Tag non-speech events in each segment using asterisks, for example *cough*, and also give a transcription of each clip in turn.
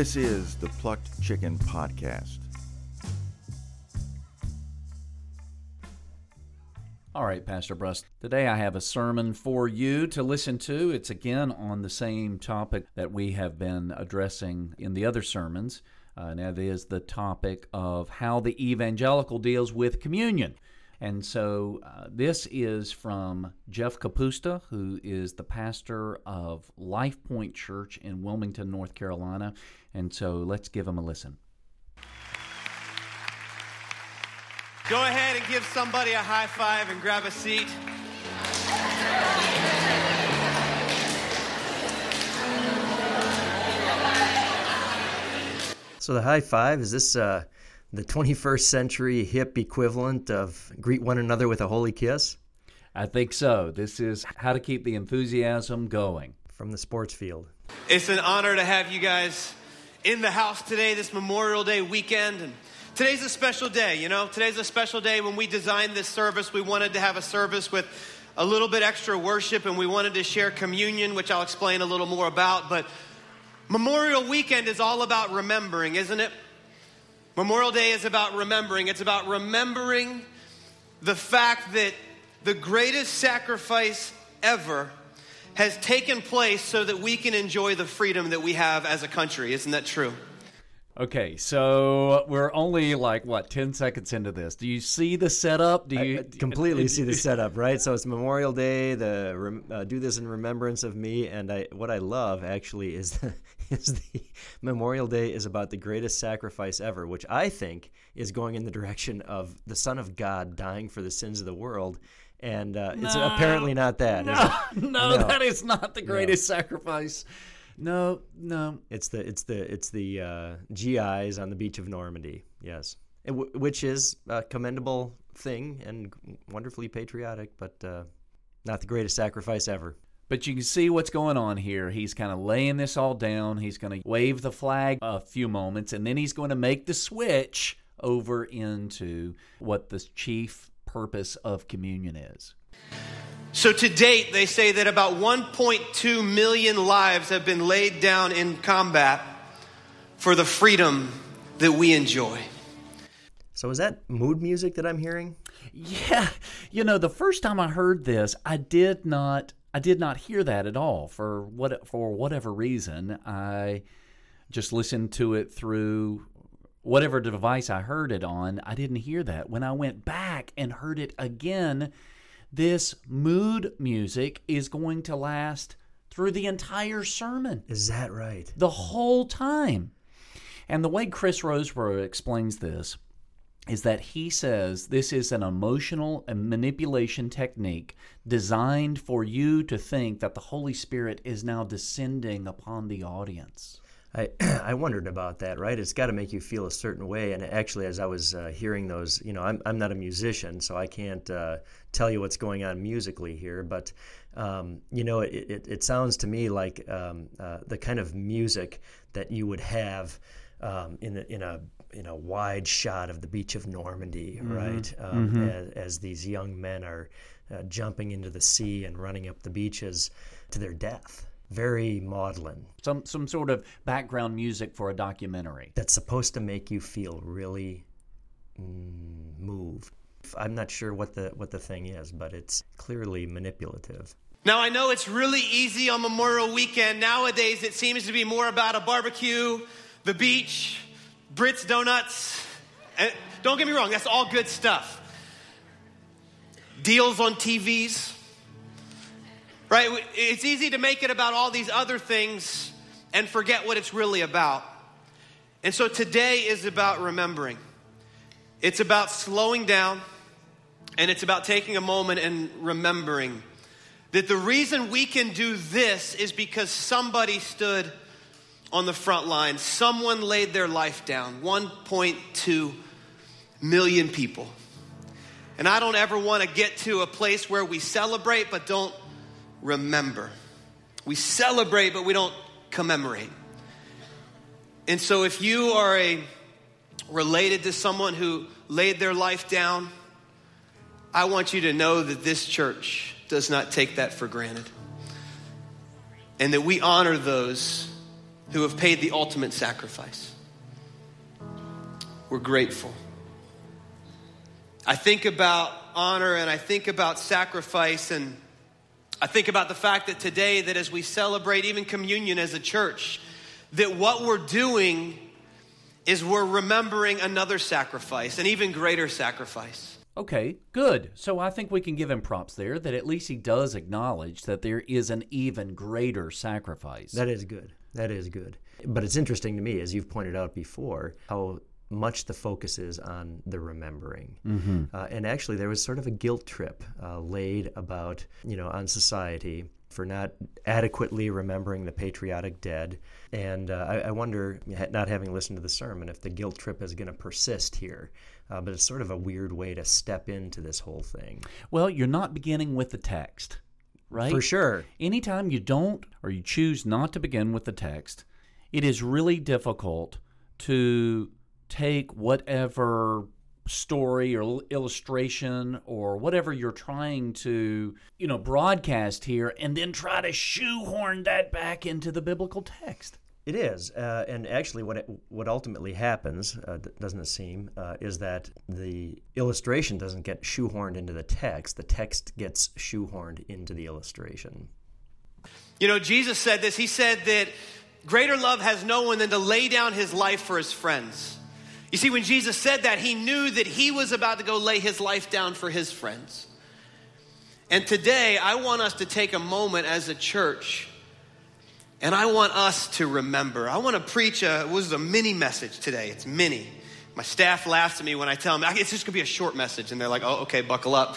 This is the Plucked Chicken Podcast. All right, Pastor Bruss. Today I have a sermon for you to listen to. It's again on the same topic that we have been addressing in the other sermons, uh, and that is the topic of how the evangelical deals with communion. And so uh, this is from Jeff Kapusta, who is the pastor of Life Point Church in Wilmington, North Carolina. And so let's give him a listen. Go ahead and give somebody a high five and grab a seat. So the high five is this uh, the 21st century hip equivalent of greet one another with a holy kiss I think so. This is how to keep the enthusiasm going. from the sports field? It's an honor to have you guys in the house today, this Memorial Day weekend. And today's a special day, you know? Today's a special day. When we designed this service, we wanted to have a service with a little bit extra worship and we wanted to share communion, which I'll explain a little more about. But Memorial Weekend is all about remembering, isn't it? Memorial Day is about remembering. It's about remembering the fact that the greatest sacrifice ever has taken place so that we can enjoy the freedom that we have as a country. Isn't that true? Okay, so we're only like what ten seconds into this. Do you see the setup? Do you I completely see the *laughs* setup, right? So it's Memorial Day. The uh, do this in remembrance of me, and I what I love actually is the, *laughs* is the Memorial Day is about the greatest sacrifice ever, which I think is going in the direction of the Son of God dying for the sins of the world, and uh, it's apparently not that. it? *laughs* no, No. that is not the greatest sacrifice. No, no. It's the it's the it's the uh, GIs on the beach of Normandy. Yes, w- which is a commendable thing and wonderfully patriotic, but uh, not the greatest sacrifice ever. But you can see what's going on here. He's kind of laying this all down. He's going to wave the flag a few moments, and then he's going to make the switch over into what the chief purpose of communion is. So, to date, they say that about 1.2 million lives have been laid down in combat for the freedom that we enjoy. So is that mood music that I'm hearing? Yeah, you know, the first time I heard this, I did not I did not hear that at all for what for whatever reason. I just listened to it through whatever device I heard it on. I didn't hear that. When I went back and heard it again, this mood music is going to last through the entire sermon Is that right? the whole time. And the way Chris Rosebrough explains this is that he says this is an emotional manipulation technique designed for you to think that the Holy Spirit is now descending upon the audience. I *clears throat* I wondered about that. Right? It's got to make you feel a certain way. And actually, as I was uh, hearing those, you know, I'm I'm not a musician, so I can't uh, tell you what's going on musically here. But um, you know, it, it it sounds to me like um, uh, the kind of music that you would have um, in a, in a in a wide shot of the beach of Normandy, right? Um, as, as these young men are uh, jumping into the sea and running up the beaches to their death. Very maudlin. Some some sort of background music for a documentary. that's supposed to make you feel really mm, moved. I'm not sure what the what the thing is, but it's clearly manipulative. Now, I know it's really easy on Memorial Weekend. Nowadays, it seems to be more about a barbecue, the beach, Britt's donuts. And don't get me wrong, that's all good stuff. Deals on TVs. Right? It's easy to make it about all these other things and forget what it's really about. And so today is about remembering. It's about slowing down and it's about taking a moment and remembering that the reason we can do this is because somebody stood on the front line. Someone laid their life down. 1.2 million people. And I don't ever want to get to a place where we celebrate but don't remember. We celebrate but we don't commemorate. And so if you are a related to someone who laid their life down, I want you to know that this church does not take that for granted. And that we honor those who have paid the ultimate sacrifice. We're grateful. I think about honor and I think about sacrifice and I think about the fact that today that as we celebrate even communion as a church that what we're doing is we're remembering another sacrifice, an even greater sacrifice. Okay, good. So I think we can give him props there that at least he does acknowledge that there is an even greater sacrifice. That is good. That is good. But it's interesting to me, as you've pointed out before, how much the focus is on the remembering. Mm-hmm. Uh, and actually, there was sort of a guilt trip uh, laid about, you know, on society for not adequately remembering the patriotic dead. And uh, I, I, wonder, not having listened to the sermon, if the guilt trip is going to persist here. Uh, but it's sort of a weird way to step into this whole thing. Well, you're not beginning with the text, right? For sure. Anytime you don't or you choose not to begin with the text, it is really difficult to take whatever story or illustration or whatever you're trying to, you know, broadcast here and then try to shoehorn that back into the biblical text. It is, uh, and actually, what it, what ultimately happens, uh, doesn't it seem, uh, is that the illustration doesn't get shoehorned into the text. The text gets shoehorned into the illustration. You know, Jesus said this. He said that greater love has no one than to lay down his life for his friends. You see, when Jesus said that, he knew that he was about to go lay his life down for his friends. And today, I want us to take a moment as a church, and I want us to remember. I want to preach a, was a mini message today. It's mini. My staff laughs at me when I tell them, it's just going to be a short message. And they're like, oh, okay, buckle up.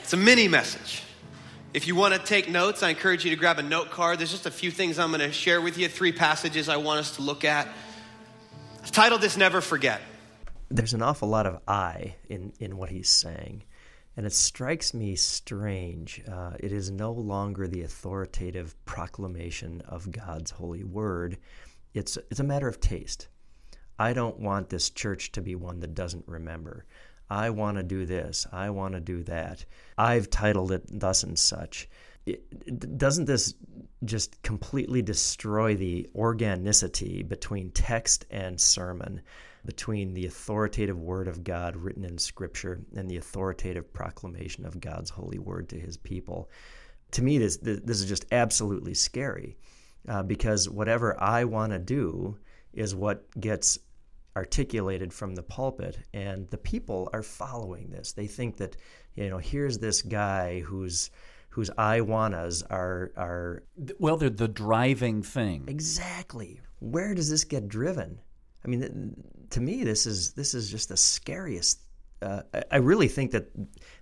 it's a mini message. If you want to take notes, I encourage you to grab a note card. There's just a few things I'm going to share with you, three passages I want us to look at. Titled this Never Forget. There's an awful lot of I in, in what he's saying. And it strikes me strange. Uh, it is no longer the authoritative proclamation of God's holy word. It's, it's a matter of taste. I don't want this church to be one that doesn't remember. I want to do this. I want to do that. I've titled it thus and such. It, doesn't this just completely destroy the organicity between text and sermon, between the authoritative word of God written in Scripture and the authoritative proclamation of God's holy word to his people. To me, this, this is just absolutely scary uh, because whatever I want to do is what gets articulated from the pulpit and the people are following this they think that you know here's this guy who's whose I wannas are are well, they're the driving thing. Exactly. Where does this get driven? I mean, to me, this is this is just the scariest. Uh, I really think that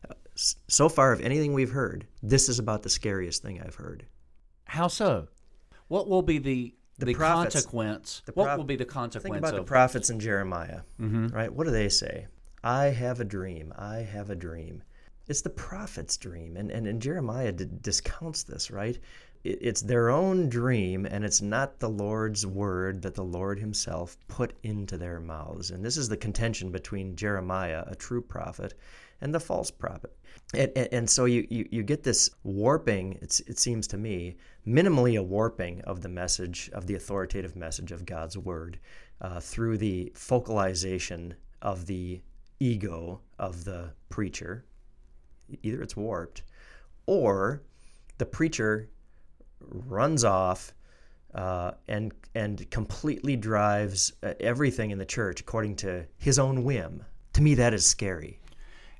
uh, so far of anything we've heard, this is about the scariest thing I've heard. How so? What will be the the, the prophets, consequence? The prof- what will be the consequence? Think about of- the prophets in Jeremiah, mm-hmm. right? What do they say? I have a dream. I have a dream. It's the prophet's dream. And, and, and Jeremiah d- discounts this, right? It, it's their own dream, and it's not the Lord's word that the Lord himself put into their mouths. And this is the contention between Jeremiah, a true prophet, and the false prophet. And, and, and so you, you, you, get this warping, it seems to me, minimally a warping of the message, of the authoritative message of God's word uh, through the focalization of the ego of the preacher, either it's warped or the preacher runs off uh, and and completely drives uh, everything in the church according to his own whim. To me, that is scary.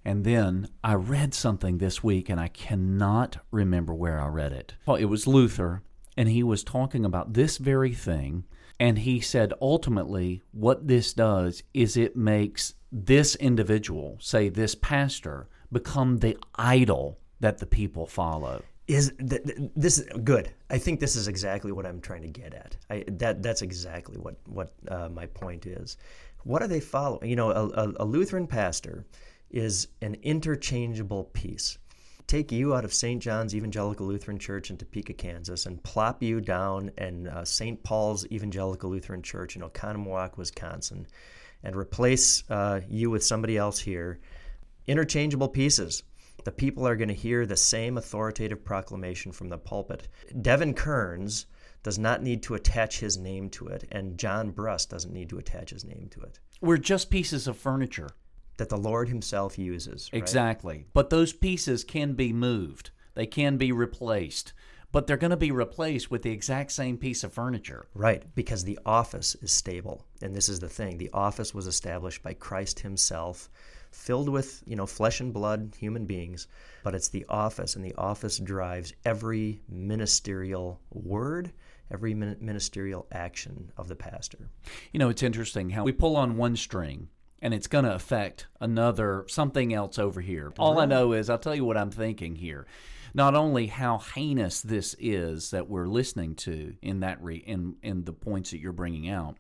And then I read something this week, and I cannot remember where I read it. It was Luther, and he was talking about this very thing. And he said ultimately, what this does is it makes this individual, say this pastor, become the idol that the people follow. Is th- this good? I think this is exactly what I'm trying to get at. I, that that's exactly what what uh, my point is. What are they following? You know, a, a Lutheran pastor is an interchangeable piece. Take you out of St. John's Evangelical Lutheran Church in Topeka, Kansas, and plop you down in uh, St. Paul's Evangelical Lutheran Church in Oconomowoc, Wisconsin, and replace uh, you with somebody else here interchangeable pieces. The people are going to hear the same authoritative proclamation from the pulpit. Devin Kerns, does not need to attach his name to it, and John Bruss doesn't need to attach his name to it. We're just pieces of furniture. That the Lord Himself uses. right? Exactly. But those pieces can be moved, they can be replaced, but they're going to be replaced with the exact same piece of furniture. Right, because the office is stable. And this is the thing the office was established by Christ Himself, filled with, you know, flesh and blood, human beings, but it's the office, and the office drives every ministerial word, every ministerial action of the pastor. You know, it's interesting how we pull on one string and it's going to affect another something else over here. All I know is I'll tell you what I'm thinking here. Not only how heinous this is that we're listening to in that re, in in the points that you're bringing out,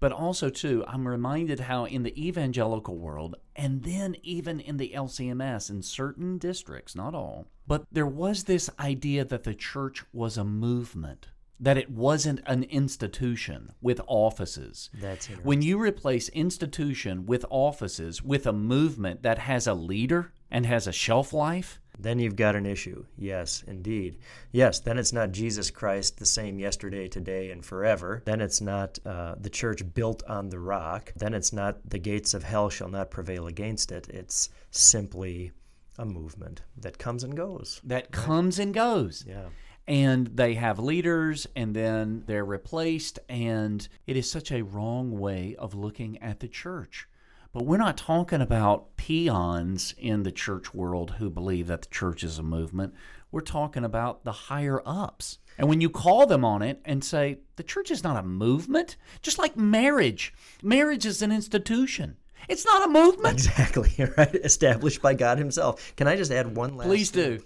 but also too I'm reminded how in the evangelical world and then even in the LCMS in certain districts, not all, but there was this idea that the church was a movement that it wasn't an institution with offices. That's. When you replace institution with offices with a movement that has a leader and has a shelf life, Then you've got an issue. Yes, indeed. Yes, then it's not Jesus Christ the same yesterday, today, and forever. Then it's not uh, the church built on the rock. Then it's not the gates of hell shall not prevail against it. It's simply a movement that comes and goes. that comes and goes. Yeah. And they have leaders and then they're replaced. And it is such a wrong way of looking at the church. But we're not talking about peons in the church world who believe that the church is a movement. We're talking about the higher ups. And when you call them on it and say, the church is not a movement, just like marriage, marriage is an institution. It's not a movement. Exactly, *laughs* right? Established by God Himself. Can I just add one last Please thing?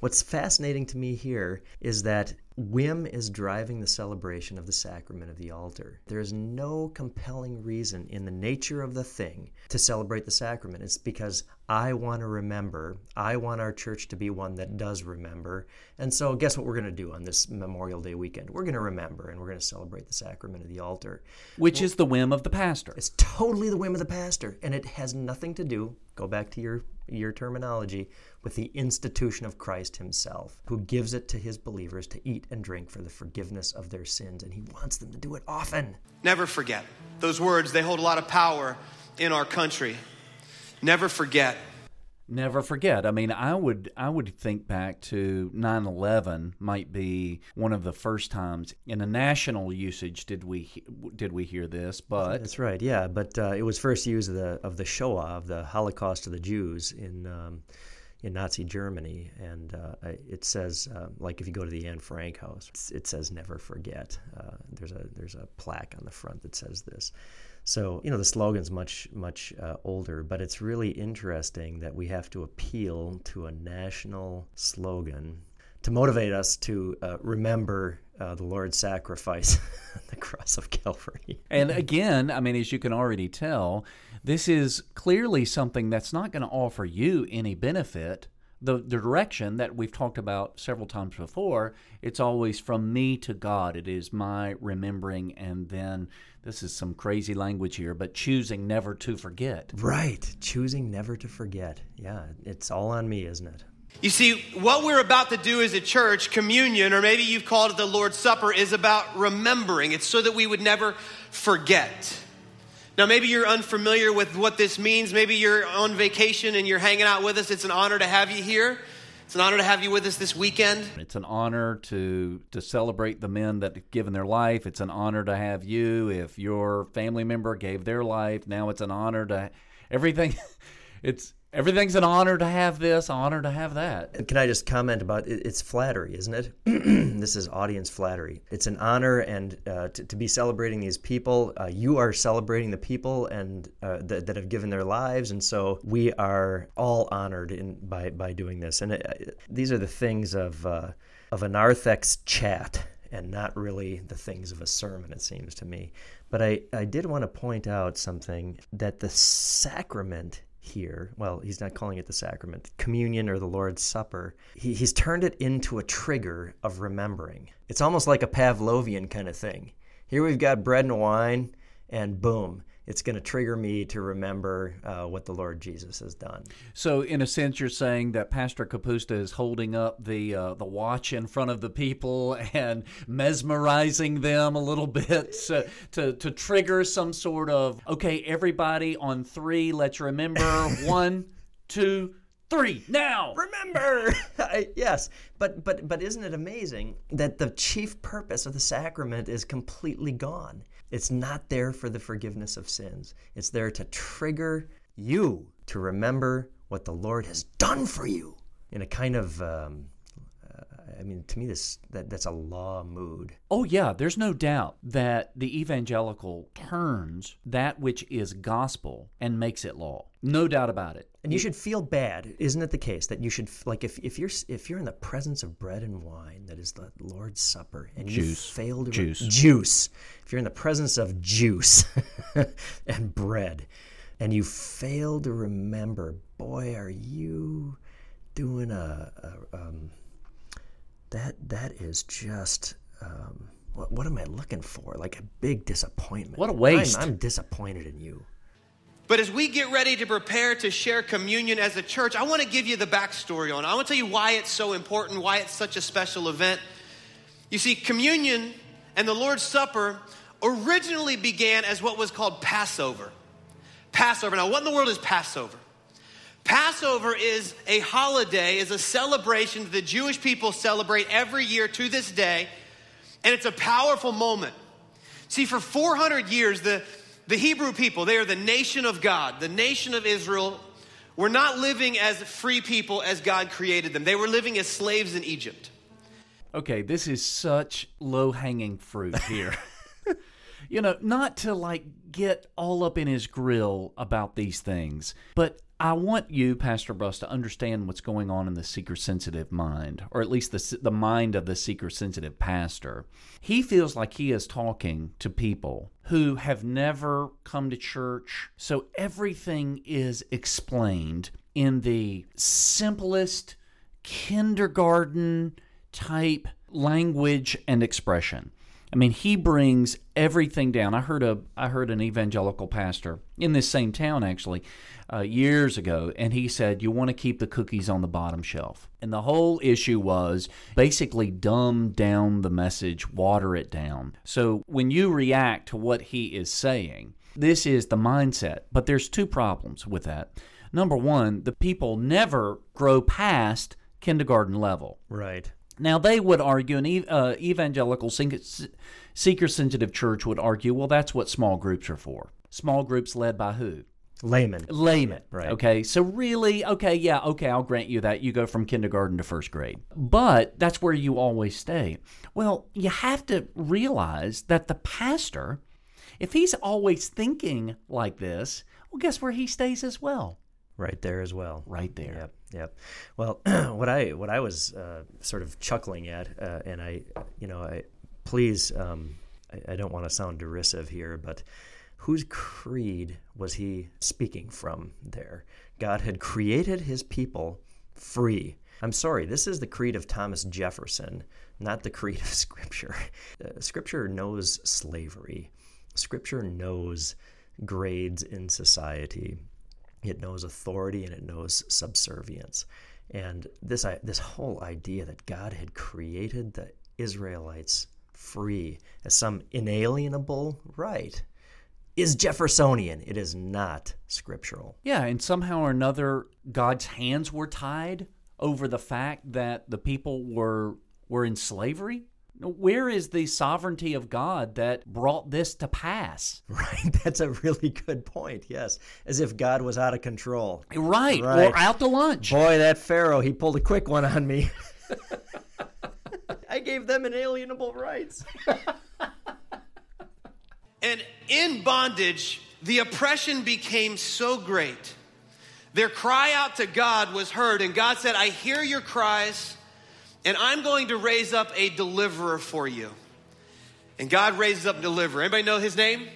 What's fascinating to me here is that whim is driving the celebration of the sacrament of the altar. There is no compelling reason in the nature of the thing to celebrate the sacrament. It's because I want to remember. I want our church to be one that does remember. And so, guess what we're going to do on this Memorial Day weekend? We're going to remember and we're going to celebrate the sacrament of the altar. Which is the whim of the pastor. It's totally the whim of the pastor, and it has nothing to do, go back to your, your terminology, with the institution of Christ himself, who gives it to his believers to eat and drink for the forgiveness of their sins, and he wants them to do it often. Never forget. Those words, they hold a lot of power in our country. Never forget. Never forget. I mean, I would I would think back to 9/11 might be one of the first times in a national usage did we did we hear this, but That's right, yeah, but uh, it was first used of the, of the Shoah, of the Holocaust of the Jews in, um, in Nazi Germany, and uh, it says, uh, like if you go to the Anne Frank house, it says never forget. Uh, there's, a, there's a plaque on the front that says this. So, you know, the slogan's much, much uh, older, but it's really interesting that we have to appeal to a national slogan to motivate us to uh, remember uh, the Lord's sacrifice *laughs* the cross of Calvary. and again, I mean as you can already tell, this is clearly something that's not going to offer you any benefit. The, the direction that we've talked about several times before, it's always from me to God. It is my remembering, and then this is some crazy language here, but choosing never to forget. Right. Choosing never to forget. Yeah, it's all on me, isn't it? You see, what we're about to do as a church, communion, or maybe you've called it the Lord's Supper, is about remembering. It's so that we would never forget. Now, maybe you're unfamiliar with what this means. Maybe you're on vacation and you're hanging out with us. It's an honor to have you here. It's an honor to have you with us this weekend. It's an honor to to celebrate the men that have given their life. It's an honor to have you. If your family member gave their life, now it's an honor to everything. *laughs* It's everything's an honor to have this, honor to have that. Can I just comment about it? It's flattery, isn't it? *clears throat* this is audience flattery. It's an honor, and uh, to, to be celebrating these people, uh, you are celebrating the people and uh, that, that have given their lives, and so we are all honored in by by doing this. And it, these are the things of uh, of a narthex chat. And not really the things of a sermon, it seems to me. But I, I did want to point out something that the sacrament here, well, he's not calling it the sacrament, communion or the Lord's Supper, he, he's turned it into a trigger of remembering. It's almost like a Pavlovian kind of thing. Here we've got bread and wine, and boom, it's going to trigger me to remember uh, what the Lord Jesus has done. So, in a sense, you're saying that Pastor Kapusta is holding up the uh, the watch in front of the people and mesmerizing them a little bit *laughs* to, to to trigger some sort of okay, everybody on three. Let's remember *laughs* one, two, three now. Remember, *laughs* yes, but but but isn't it amazing that the chief purpose of the sacrament is completely gone? It's not there for the forgiveness of sins. It's there to trigger you to remember what the Lord has done for you in a kind of um, I mean, to me, this that, that's a law mood. Oh yeah, there's no doubt that the evangelical turns that which is gospel and makes it law. No doubt about it. And you should feel bad, isn't it the case that you should like if, if you're if you're in the presence of bread and wine that is the Lord's Supper and juice. you fail to juice juice if you're in the presence of juice *laughs* and bread and you fail to remember, boy, are you doing a, a um, that that is just um, what, what am I looking for? Like a big disappointment. What a waste! I'm, I'm disappointed in you. But as we get ready to prepare to share communion as a church, I want to give you the backstory on it. I want to tell you why it's so important, why it's such a special event. You see, communion and the Lord's Supper originally began as what was called Passover. Passover. Now, what in the world is Passover? Passover is a holiday, is a celebration that the Jewish people celebrate every year to this day, and it's a powerful moment. See, for 400 years, the, the Hebrew people, they are the nation of God, the nation of Israel, were not living as free people as God created them. They were living as slaves in Egypt. Okay, this is such low hanging fruit here. *laughs* you know, not to like get all up in his grill about these things, but I want you, Pastor Bruss, to understand what's going on in the seeker sensitive mind, or at least the, the mind of the seeker sensitive pastor. He feels like he is talking to people who have never come to church, so everything is explained in the simplest kindergarten type language and expression. I mean, he brings everything down. I heard a I heard an evangelical pastor in this same town actually uh, years ago, and he said you want to keep the cookies on the bottom shelf. And the whole issue was basically dumb down the message, water it down. So when you react to what he is saying, this is the mindset. But there's two problems with that. Number one, the people never grow past kindergarten level. Right. Now, they would argue, an uh, evangelical seeker sensitive church would argue, well, that's what small groups are for. Small groups led by who? Layman. Layman. Right. Okay. So, really, okay, yeah, okay, I'll grant you that. You go from kindergarten to first grade. But that's where you always stay. Well, you have to realize that the pastor, if he's always thinking like this, well, guess where he stays as well? Right there as well. Right there. Yep. Yep. Well, *clears throat* what I what I was uh, sort of chuckling at, uh, and I, you know, I please, um, I, I, don't want to sound derisive here, but whose creed was he speaking from there? God had created His people free. I'm sorry, this is the creed of Thomas Jefferson, not the creed of *laughs* Scripture. Uh, scripture knows slavery. Scripture knows grades in society. It knows authority and it knows subservience. And this, this whole idea that God had created the Israelites free as some inalienable right is Jeffersonian. It is not scriptural. Yeah, and somehow or another, God's hands were tied over the fact that the people were were in slavery. Where is the sovereignty of God that brought this to pass? *laughs* Right. That's a really good point. Yes. As if God was out of control. Right. right. Or out to lunch. Boy, that Pharaoh, he pulled a quick one on me. *laughs* I gave them inalienable rights. *laughs* and in bondage, the oppression became so great. Their cry out to God was heard, and God said, I hear your cries and I'm going to raise up a deliverer for you. And God raises up a deliverer. Anybody know his name?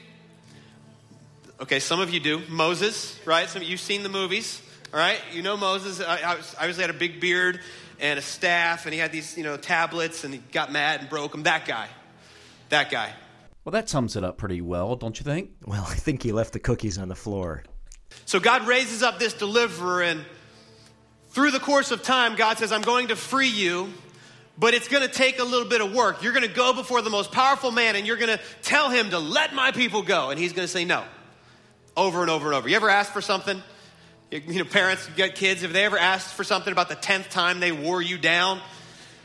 Okay, some of you do. Moses, right? Some of you've seen the movies, all right? You know Moses. I, I obviously had a big beard and a staff, and he had these, you know, tablets, and he got mad and broke them. That guy. That guy. Well, that sums it up pretty well, don't you think? Well, *laughs* I think he left the cookies on the floor. So God raises up this deliverer, and through the course of time, God says, I'm going to free you, but it's going to take a little bit of work. You're going to go before the most powerful man, and you're going to tell him to let my people go. And he's going to say no over and over and over. You ever ask for something? You know, parents, you got kids, have they ever asked for something about the 10th time they wore you down?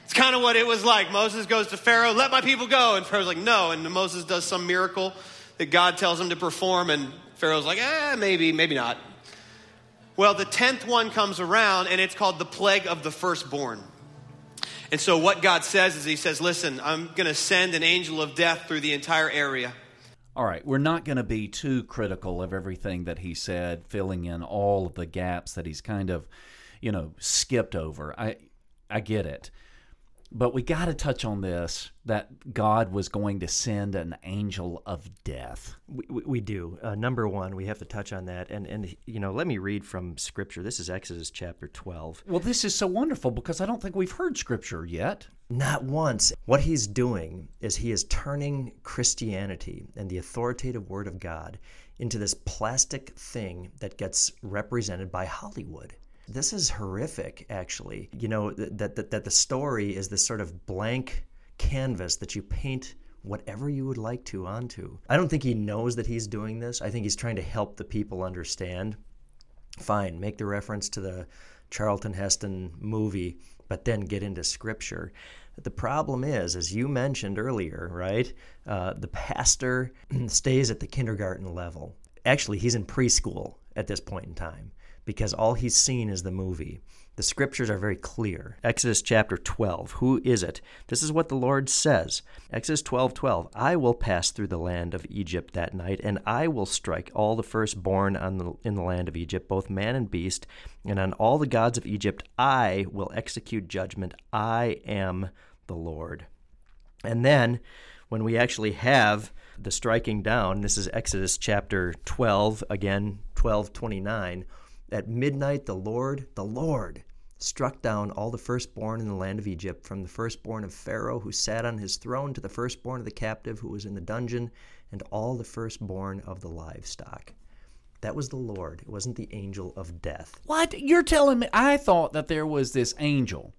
It's kind of what it was like. Moses goes to Pharaoh, let my people go. And Pharaoh's like, no. And Moses does some miracle that God tells him to perform, and Pharaoh's like, eh, maybe, maybe not. Well, the 10th one comes around, and it's called the plague of the firstborn. And so, what God says is, He says, Listen, I'm going to send an angel of death through the entire area. All right, we're not going to be too critical of everything that he said, filling in all of the gaps that he's kind of, you know, skipped over. I I get it. But we got to touch on this that God was going to send an angel of death. We, we, we do. Uh, number one, we have to touch on that. And, and, you know, let me read from Scripture. This is Exodus chapter 12. Well, this is so wonderful because I don't think we've heard Scripture yet. Not once. What he's doing is he is turning Christianity and the authoritative Word of God into this plastic thing that gets represented by Hollywood. This is horrific, actually. You know, that, that, that the story is this sort of blank canvas that you paint whatever you would like to onto. I don't think he knows that he's doing this. I think he's trying to help the people understand. Fine, make the reference to the Charlton Heston movie, but then get into scripture. The problem is, as you mentioned earlier, right? Uh, the pastor *clears throat* stays at the kindergarten level. Actually, he's in preschool at this point in time because all he's seen is the movie. The scriptures are very clear. Exodus chapter 12. Who is it? This is what the Lord says. Exodus 12 12. I will pass through the land of Egypt that night, and I will strike all the firstborn the, in the land of Egypt, both man and beast, and on all the gods of Egypt I will execute judgment. I am the Lord. And then, when we actually have the striking down, this is Exodus chapter 12, again, 12 29 at midnight, the Lord, the Lord, struck down all the firstborn in the land of Egypt, from the firstborn of Pharaoh who sat on his throne to the firstborn of the captive who was in the dungeon, and all the firstborn of the livestock. That was the Lord. It wasn't the angel of death. What? You're telling me? I thought that there was this angel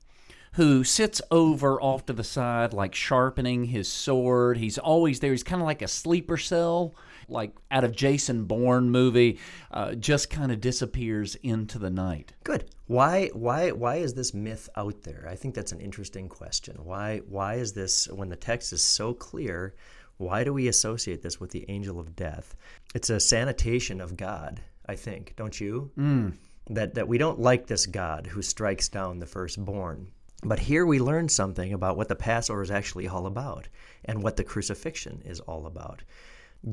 who sits over off to the side, like sharpening his sword. He's always there. He's kind of like a sleeper cell like out of Jason Bourne movie, uh, just kind of disappears into the night. Good. Why why why is this myth out there? I think that's an interesting question. Why why is this when the text is so clear? Why do we associate this with the angel of death? It's a sanitation of God, I think, don't you? Mm. That that we don't like this God who strikes down the firstborn. But here we learn something about what the Passover is actually all about and what the crucifixion is all about.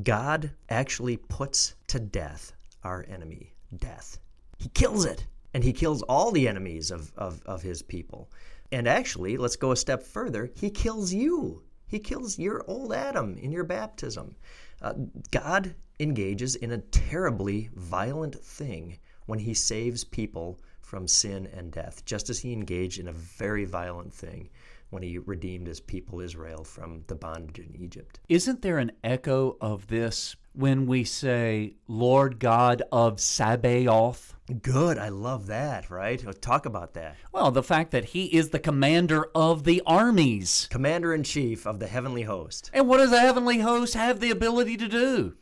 God actually puts to death our enemy, death. He kills it, and he kills all the enemies of, of, of his people. And actually, let's go a step further, he kills you. He kills your old Adam in your baptism. Uh, God engages in a terribly violent thing when he saves people from sin and death, just as he engaged in a very violent thing when he redeemed his people Israel from the bondage in Egypt. Isn't there an echo of this when we say, Lord God of Sabaoth? Good. I love that, right? Oh, talk about that. Well, the fact that he is the commander of the armies, commander in chief of the heavenly host. And what does the heavenly host have the ability to do?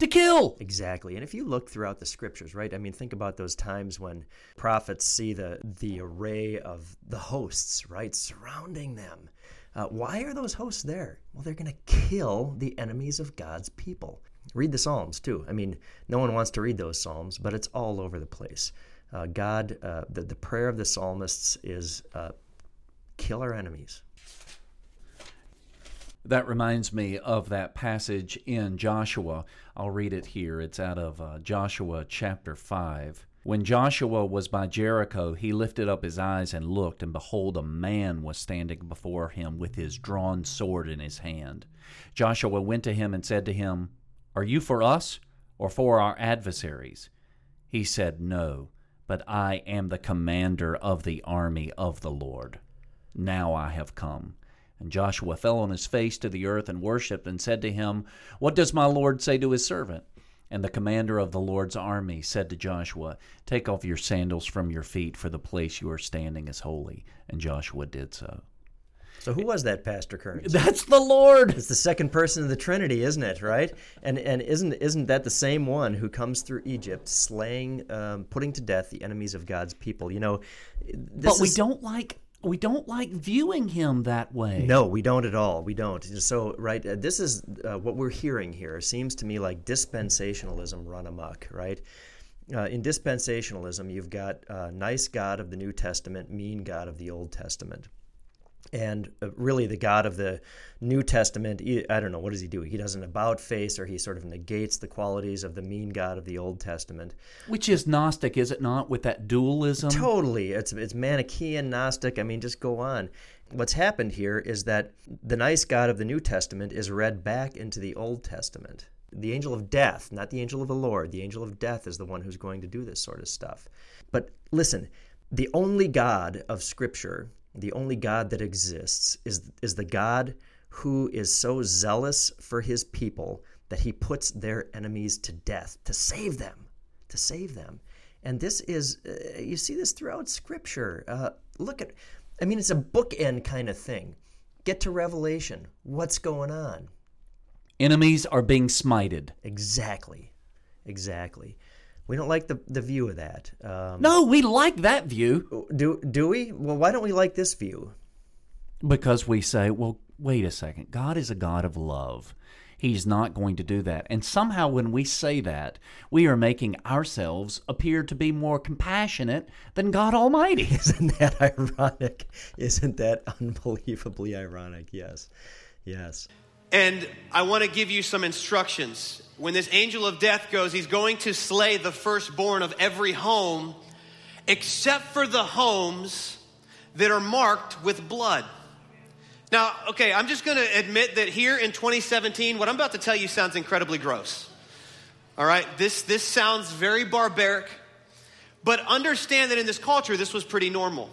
To kill. Exactly. And if you look throughout the scriptures, right? I mean, think about those times when prophets see the the array of the hosts, right, surrounding them. Uh, why are those hosts there? Well, they're going to kill the enemies of God's people. Read the Psalms too. I mean, no one wants to read those Psalms, but it's all over the place. Uh, God, uh, the, the prayer of the psalmists is uh, kill our enemies. That reminds me of that passage in Joshua. I'll read it here. It's out of uh, Joshua chapter 5. When Joshua was by Jericho, he lifted up his eyes and looked, and behold, a man was standing before him with his drawn sword in his hand. Joshua went to him and said to him, Are you for us or for our adversaries? He said, No, but I am the commander of the army of the Lord. Now I have come. And Joshua fell on his face to the earth and worshipped and said to him, What does my Lord say to his servant? And the commander of the Lord's army said to Joshua, Take off your sandals from your feet, for the place you are standing is holy. And Joshua did so. So who was that, Pastor Kerns? *laughs* That's the Lord. It's the second person of the Trinity, isn't it? Right? And and isn't isn't that the same one who comes through Egypt, slaying, um, putting to death the enemies of God's people? You know, but we don't like we don't like viewing him that way. No, we don't at all. We don't. So, right, uh, this is uh, what we're hearing here. Seems to me like dispensationalism run amok, right? Uh, in dispensationalism, you've got uh, nice God of the New Testament, mean God of the Old Testament and uh, really the God of the New Testament, I don't know, what does he do? He does an about face or he sort of negates the qualities of the mean God of the Old Testament. Which is Gnostic, is it not, with that dualism? Totally. It's, it's Manichaean, Gnostic. I mean, just go on. What's happened here is that the nice God of the New Testament is read back into the Old Testament. The angel of death, not the angel of the Lord, the angel of death is the one who's going to do this sort of stuff. But listen, the only God of Scripture the only God that exists, is, is the God who is so zealous for his people that he puts their enemies to death to save them, to save them. And this is, uh, you see this throughout Scripture. Uh, look at, I mean, it's a bookend kind of thing. Get to Revelation. What's going on? Enemies are being smited. Exactly. Exactly. We don't like the, the view of that. Um, no, we like that view. Do do we? Well, why don't we like this view? Because we say, well, wait a second. God is a God of love. He's not going to do that. And somehow, when we say that, we are making ourselves appear to be more compassionate than God Almighty. *laughs* Isn't that ironic? Isn't that unbelievably ironic? Yes. Yes. And I want to give you some instructions when this angel of death goes, he's going to slay the firstborn of every home, except for the homes that are marked with blood. Now, okay, I'm just going to admit that here in 2017, what I'm about to tell you sounds incredibly gross. All right, this, this sounds very barbaric, but understand that in this culture, this was pretty normal.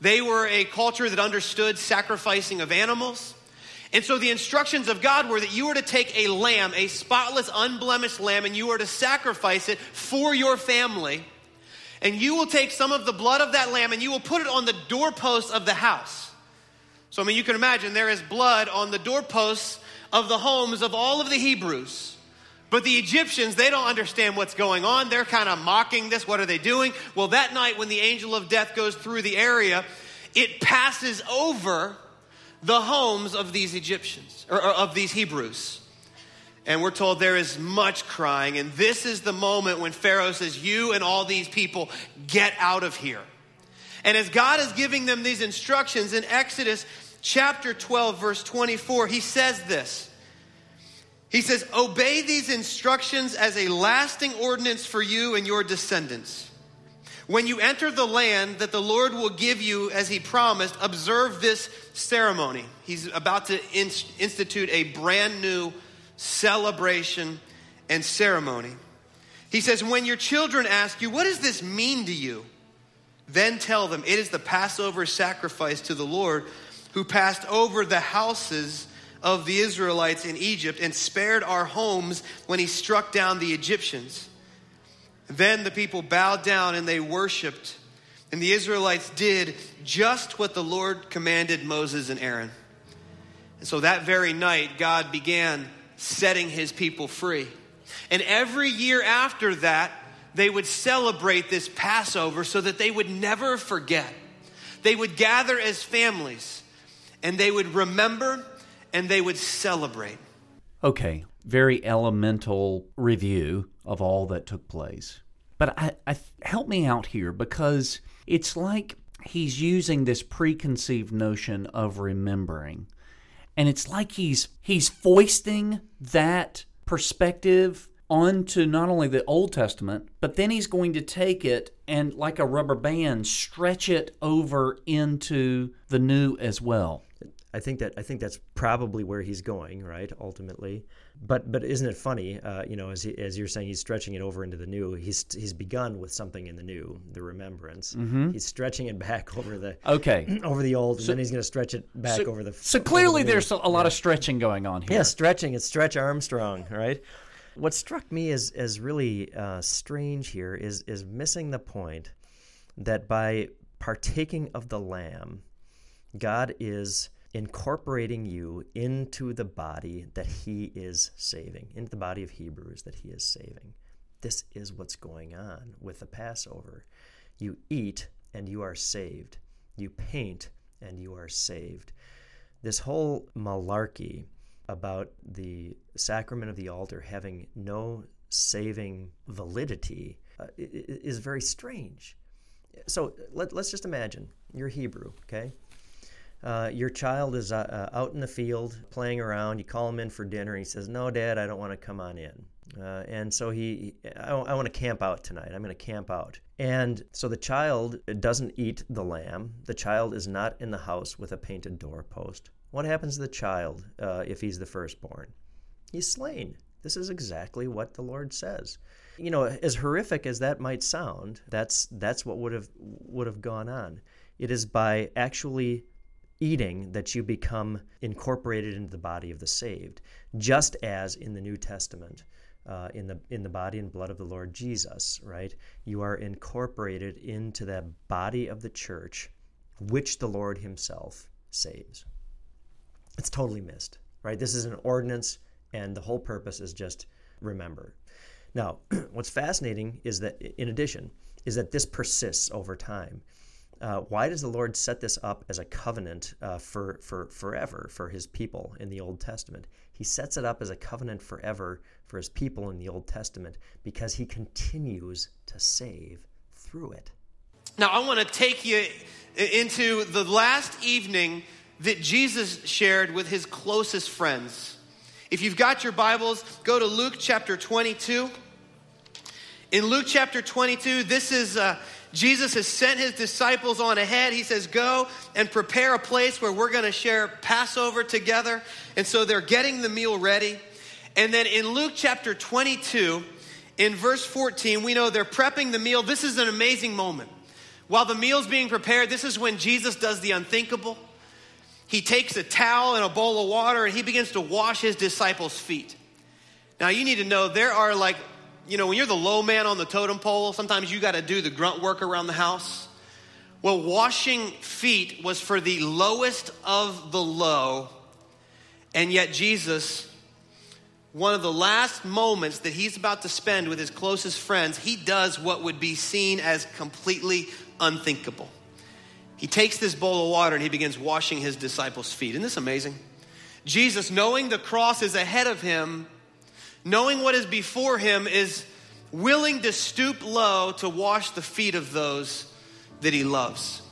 They were a culture that understood sacrificing of animals. And so the instructions of God were that you were to take a lamb, a spotless, unblemished lamb, and you were to sacrifice it for your family. And you will take some of the blood of that lamb and you will put it on the doorposts of the house. So, I mean, you can imagine there is blood on the doorposts of the homes of all of the Hebrews. But the Egyptians, they don't understand what's going on. They're kind of mocking this. What are they doing? Well, that night when the angel of death goes through the area, it passes over the homes of these Egyptians, or, or of these Hebrews. And we're told there is much crying. And this is the moment when Pharaoh says, You and all these people, get out of here. And as God is giving them these instructions in Exodus chapter 12, verse 24, he says this. He says, Obey these instructions as a lasting ordinance for you and your descendants. When you enter the land that the Lord will give you as he promised, observe this ceremony. He's about to in- institute a brand new celebration and ceremony. He says, When your children ask you, What does this mean to you? Then tell them, It is the Passover sacrifice to the Lord who passed over the houses of the Israelites in Egypt and spared our homes when he struck down the Egyptians. Then the people bowed down and they worshiped. And the Israelites did just what the Lord commanded Moses and Aaron. And so that very night, God began setting his people free. And every year after that, they would celebrate this Passover so that they would never forget. They would gather as families and they would remember and they would celebrate. Okay, very elemental review of all that took place. But I, I, help me out here because it's like he's using this preconceived notion of remembering. And it's like he's he's foisting that perspective onto not only the Old Testament, but then he's going to take it and like a rubber band stretch it over into the new as well. I think that I think that's probably where he's going, right? Ultimately, but but isn't it funny? Uh, you know, as he, as you're saying, he's stretching it over into the new. He's he's begun with something in the new, the remembrance. Mm-hmm. He's stretching it back *laughs* over the okay *clears throat* over the old, and then he's going to stretch it back so, over the. So clearly, the there's a lot yeah. of stretching going on here. Yeah, stretching. It's Stretch Armstrong, right? What struck me as as really uh, strange here is is missing the point that by partaking of the Lamb, God is incorporating you into the body that he is saving, into the body of Hebrews that he is saving. This is what's going on with the Passover. You eat and you are saved. You paint and you are saved. This whole malarkey about the sacrament of the altar having no saving validity uh, is very strange. So let, us just imagine you're Hebrew, okay? Uh, your child is uh, uh, out in the field playing around. You call him in for dinner, and he says, "No, Dad, I don't want to come on in." Uh, and so he, I, I want to camp out tonight. I'm going to camp out. And so the child doesn't eat the lamb. The child is not in the house with a painted doorpost. What happens to the child uh, if he's the firstborn? He's slain. This is exactly what the Lord says. You know, as horrific as that might sound, that's that's what would have would have gone on. It is by actually eating that you become incorporated into the body of the saved, just as in the New Testament. Uh, in the in the body and blood of the Lord Jesus, right? You are incorporated into that body of the church, which the Lord Himself saves. It's totally missed, right? This is an ordinance, and the whole purpose is just remember. Now, *clears throat* what's fascinating is that, in addition, is that this persists over time. Uh, why does the Lord set this up as a covenant uh, for, for forever for his people in the Old Testament? He sets it up as a covenant forever for his people in the Old Testament because he continues to save through it. Now, I want to take you into the last evening that Jesus shared with his closest friends. If you've got your Bibles, go to Luke chapter 22. In Luke chapter 22, this is. Uh, Jesus has sent his disciples on ahead. He says, Go and prepare a place where we're going to share Passover together. And so they're getting the meal ready. And then in Luke chapter 22, in verse 14, we know they're prepping the meal. This is an amazing moment. While the meal's being prepared, this is when Jesus does the unthinkable. He takes a towel and a bowl of water and he begins to wash his disciples' feet. Now, you need to know there are like you know, when you're the low man on the totem pole, sometimes you got to do the grunt work around the house. Well, washing feet was for the lowest of the low. And yet, Jesus, one of the last moments that he's about to spend with his closest friends, he does what would be seen as completely unthinkable. He takes this bowl of water and he begins washing his disciples' feet. Isn't this amazing? Jesus, knowing the cross is ahead of him, knowing what is before him, is willing to stoop low to wash the feet of those that he loves.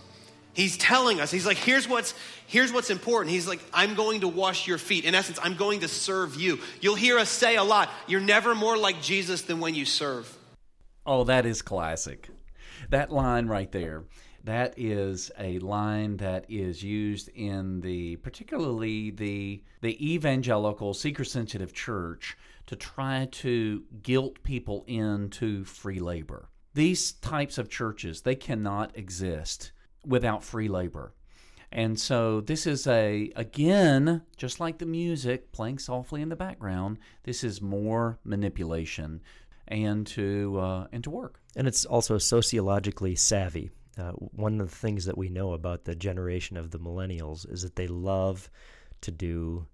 He's telling us, he's like, here's what's here's what's important. He's like, I'm going to wash your feet. In essence, I'm going to serve you. You'll hear us say a lot, you're never more like Jesus than when you serve. Oh, that is classic. That line right there. That is a line that is used in the particularly the the evangelical seeker sensitive church to try to guilt people into free labor. These types of churches, they cannot exist without free labor. And so this is a again, just like the music playing softly in the background, this is more manipulation and to uh, and to work. And it's also sociologically savvy. Uh, one of the things that we know about the generation of the millennials is that they love to do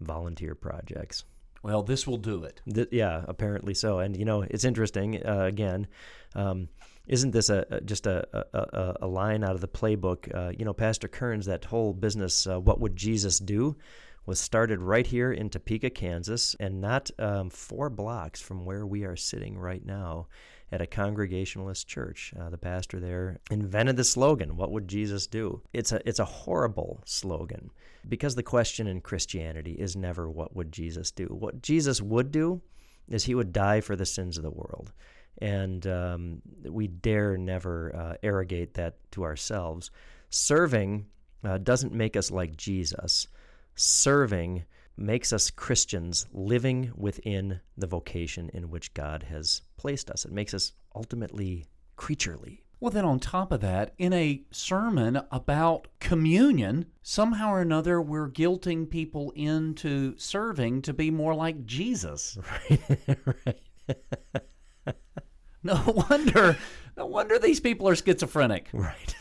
volunteer projects. Well, this will do it. Th- yeah, apparently so. And you know, it's interesting. Uh, again, um, isn't this a, a just a, a, a, line out of the playbook? Uh, you know, Pastor Kerns, that whole business, uh, "What would Jesus do?" was started right here in Topeka, Kansas, and not um, four blocks from where we are sitting right now at a Congregationalist church. Uh, the pastor there invented the slogan, "What would Jesus do?" It's a it's a horrible slogan because the question in Christianity is never what would Jesus do. What Jesus would do is he would die for the sins of the world, and um, we dare never uh, arrogate that to ourselves. Serving uh, doesn't make us like Jesus. serving makes us Christians living within the vocation in which God has placed us. It makes us ultimately creaturely. Well, then, on top of that, in a sermon about communion, somehow or another, we're guilting people into serving to be more like Jesus. *laughs* Right. right. *laughs* no wonder, no wonder these people are schizophrenic. Right.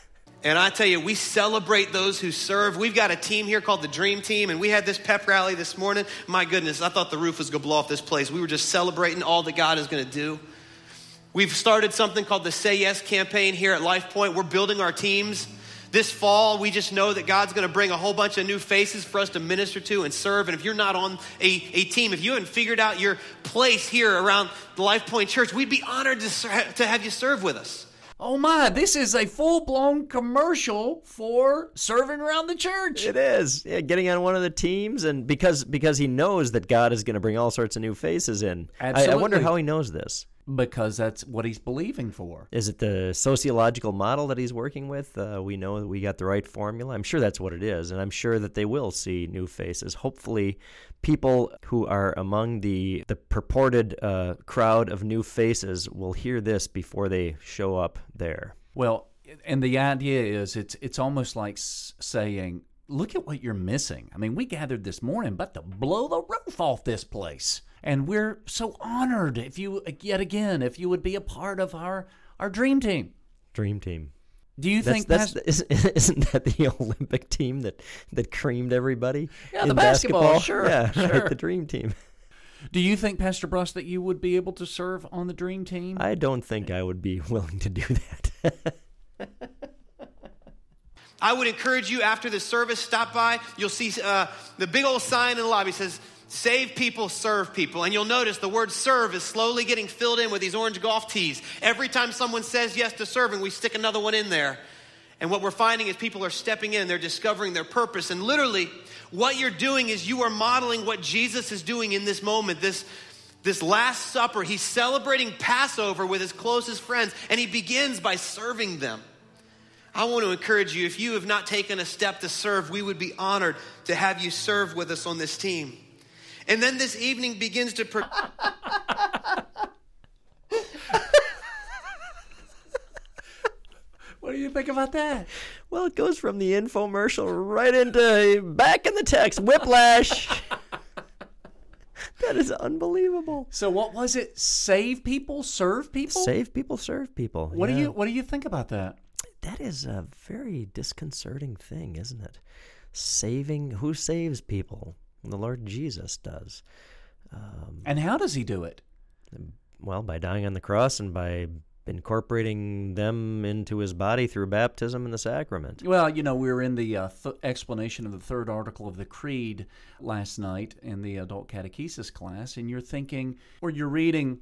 And I tell you, we celebrate those who serve. We've got a team here called the Dream Team, and we had this pep rally this morning. My goodness, I thought the roof was going to blow off this place. We were just celebrating all that God is going to do. We've started something called the Say Yes campaign here at Life Point. We're building our teams. This fall, we just know that God's going to bring a whole bunch of new faces for us to minister to and serve. And if you're not on a, a team, if you haven't figured out your place here around the Life Point Church, we'd be honored to, to have you serve with us. Oh my, this is a full blown commercial for serving around the church. It is. Yeah, getting on one of the teams and because because he knows that God is going to bring all sorts of new faces in. Absolutely. I, I wonder how he knows this. Because that's what he's believing for. Is it the sociological model that he's working with? Uh, we know that we got the right formula. I'm sure that's what it is, and I'm sure that they will see new faces. Hopefully, people who are among the the purported uh, crowd of new faces will hear this before they show up there. Well, and the idea is it's it's almost like saying, "Look at what you're missing." I mean, we gathered this morning, but to blow the roof off this place. And we're so honored if you, yet again, if you would be a part of our, our dream team. Dream team. Do you that's, think that's, isn't, *laughs* isn't that the *laughs* Olympic team that, that creamed everybody? Yeah, in the basketball, basketball? sure, yeah, *laughs* sure. Right, the dream team. Do you think, Pastor Bruss, that you would be able to serve on the dream team? I don't think I would be willing to do that. I would encourage you after the service, stop by. You'll see uh, the big old sign in the lobby says, Save people, serve people. And you'll notice the word serve is slowly getting filled in with these orange golf tees. Every time someone says yes to serving, we stick another one in there. And what we're finding is people are stepping in, they're discovering their purpose. And literally, what you're doing is you are modeling what Jesus is doing in this moment, this, this Last Supper. He's celebrating Passover with his closest friends, and he begins by serving them. I want to encourage you if you have not taken a step to serve, we would be honored to have you serve with us on this team. And then this evening begins to. Pro- what do you think about that? Well, it goes from the infomercial right into back in the text whiplash. that is unbelievable. So what was it? Save people, serve people? Save people, serve people. What yeah. do you what do you think about that? That is a very disconcerting thing, isn't it? Saving who saves people? The Lord Jesus does. Um, and how does he do it? Well, by dying on the cross and by incorporating them into his body through baptism and the sacrament. Well, you know, we were in the uh, th- explanation of the third article of the Creed last night in the adult catechesis class, and you're thinking, or you're reading,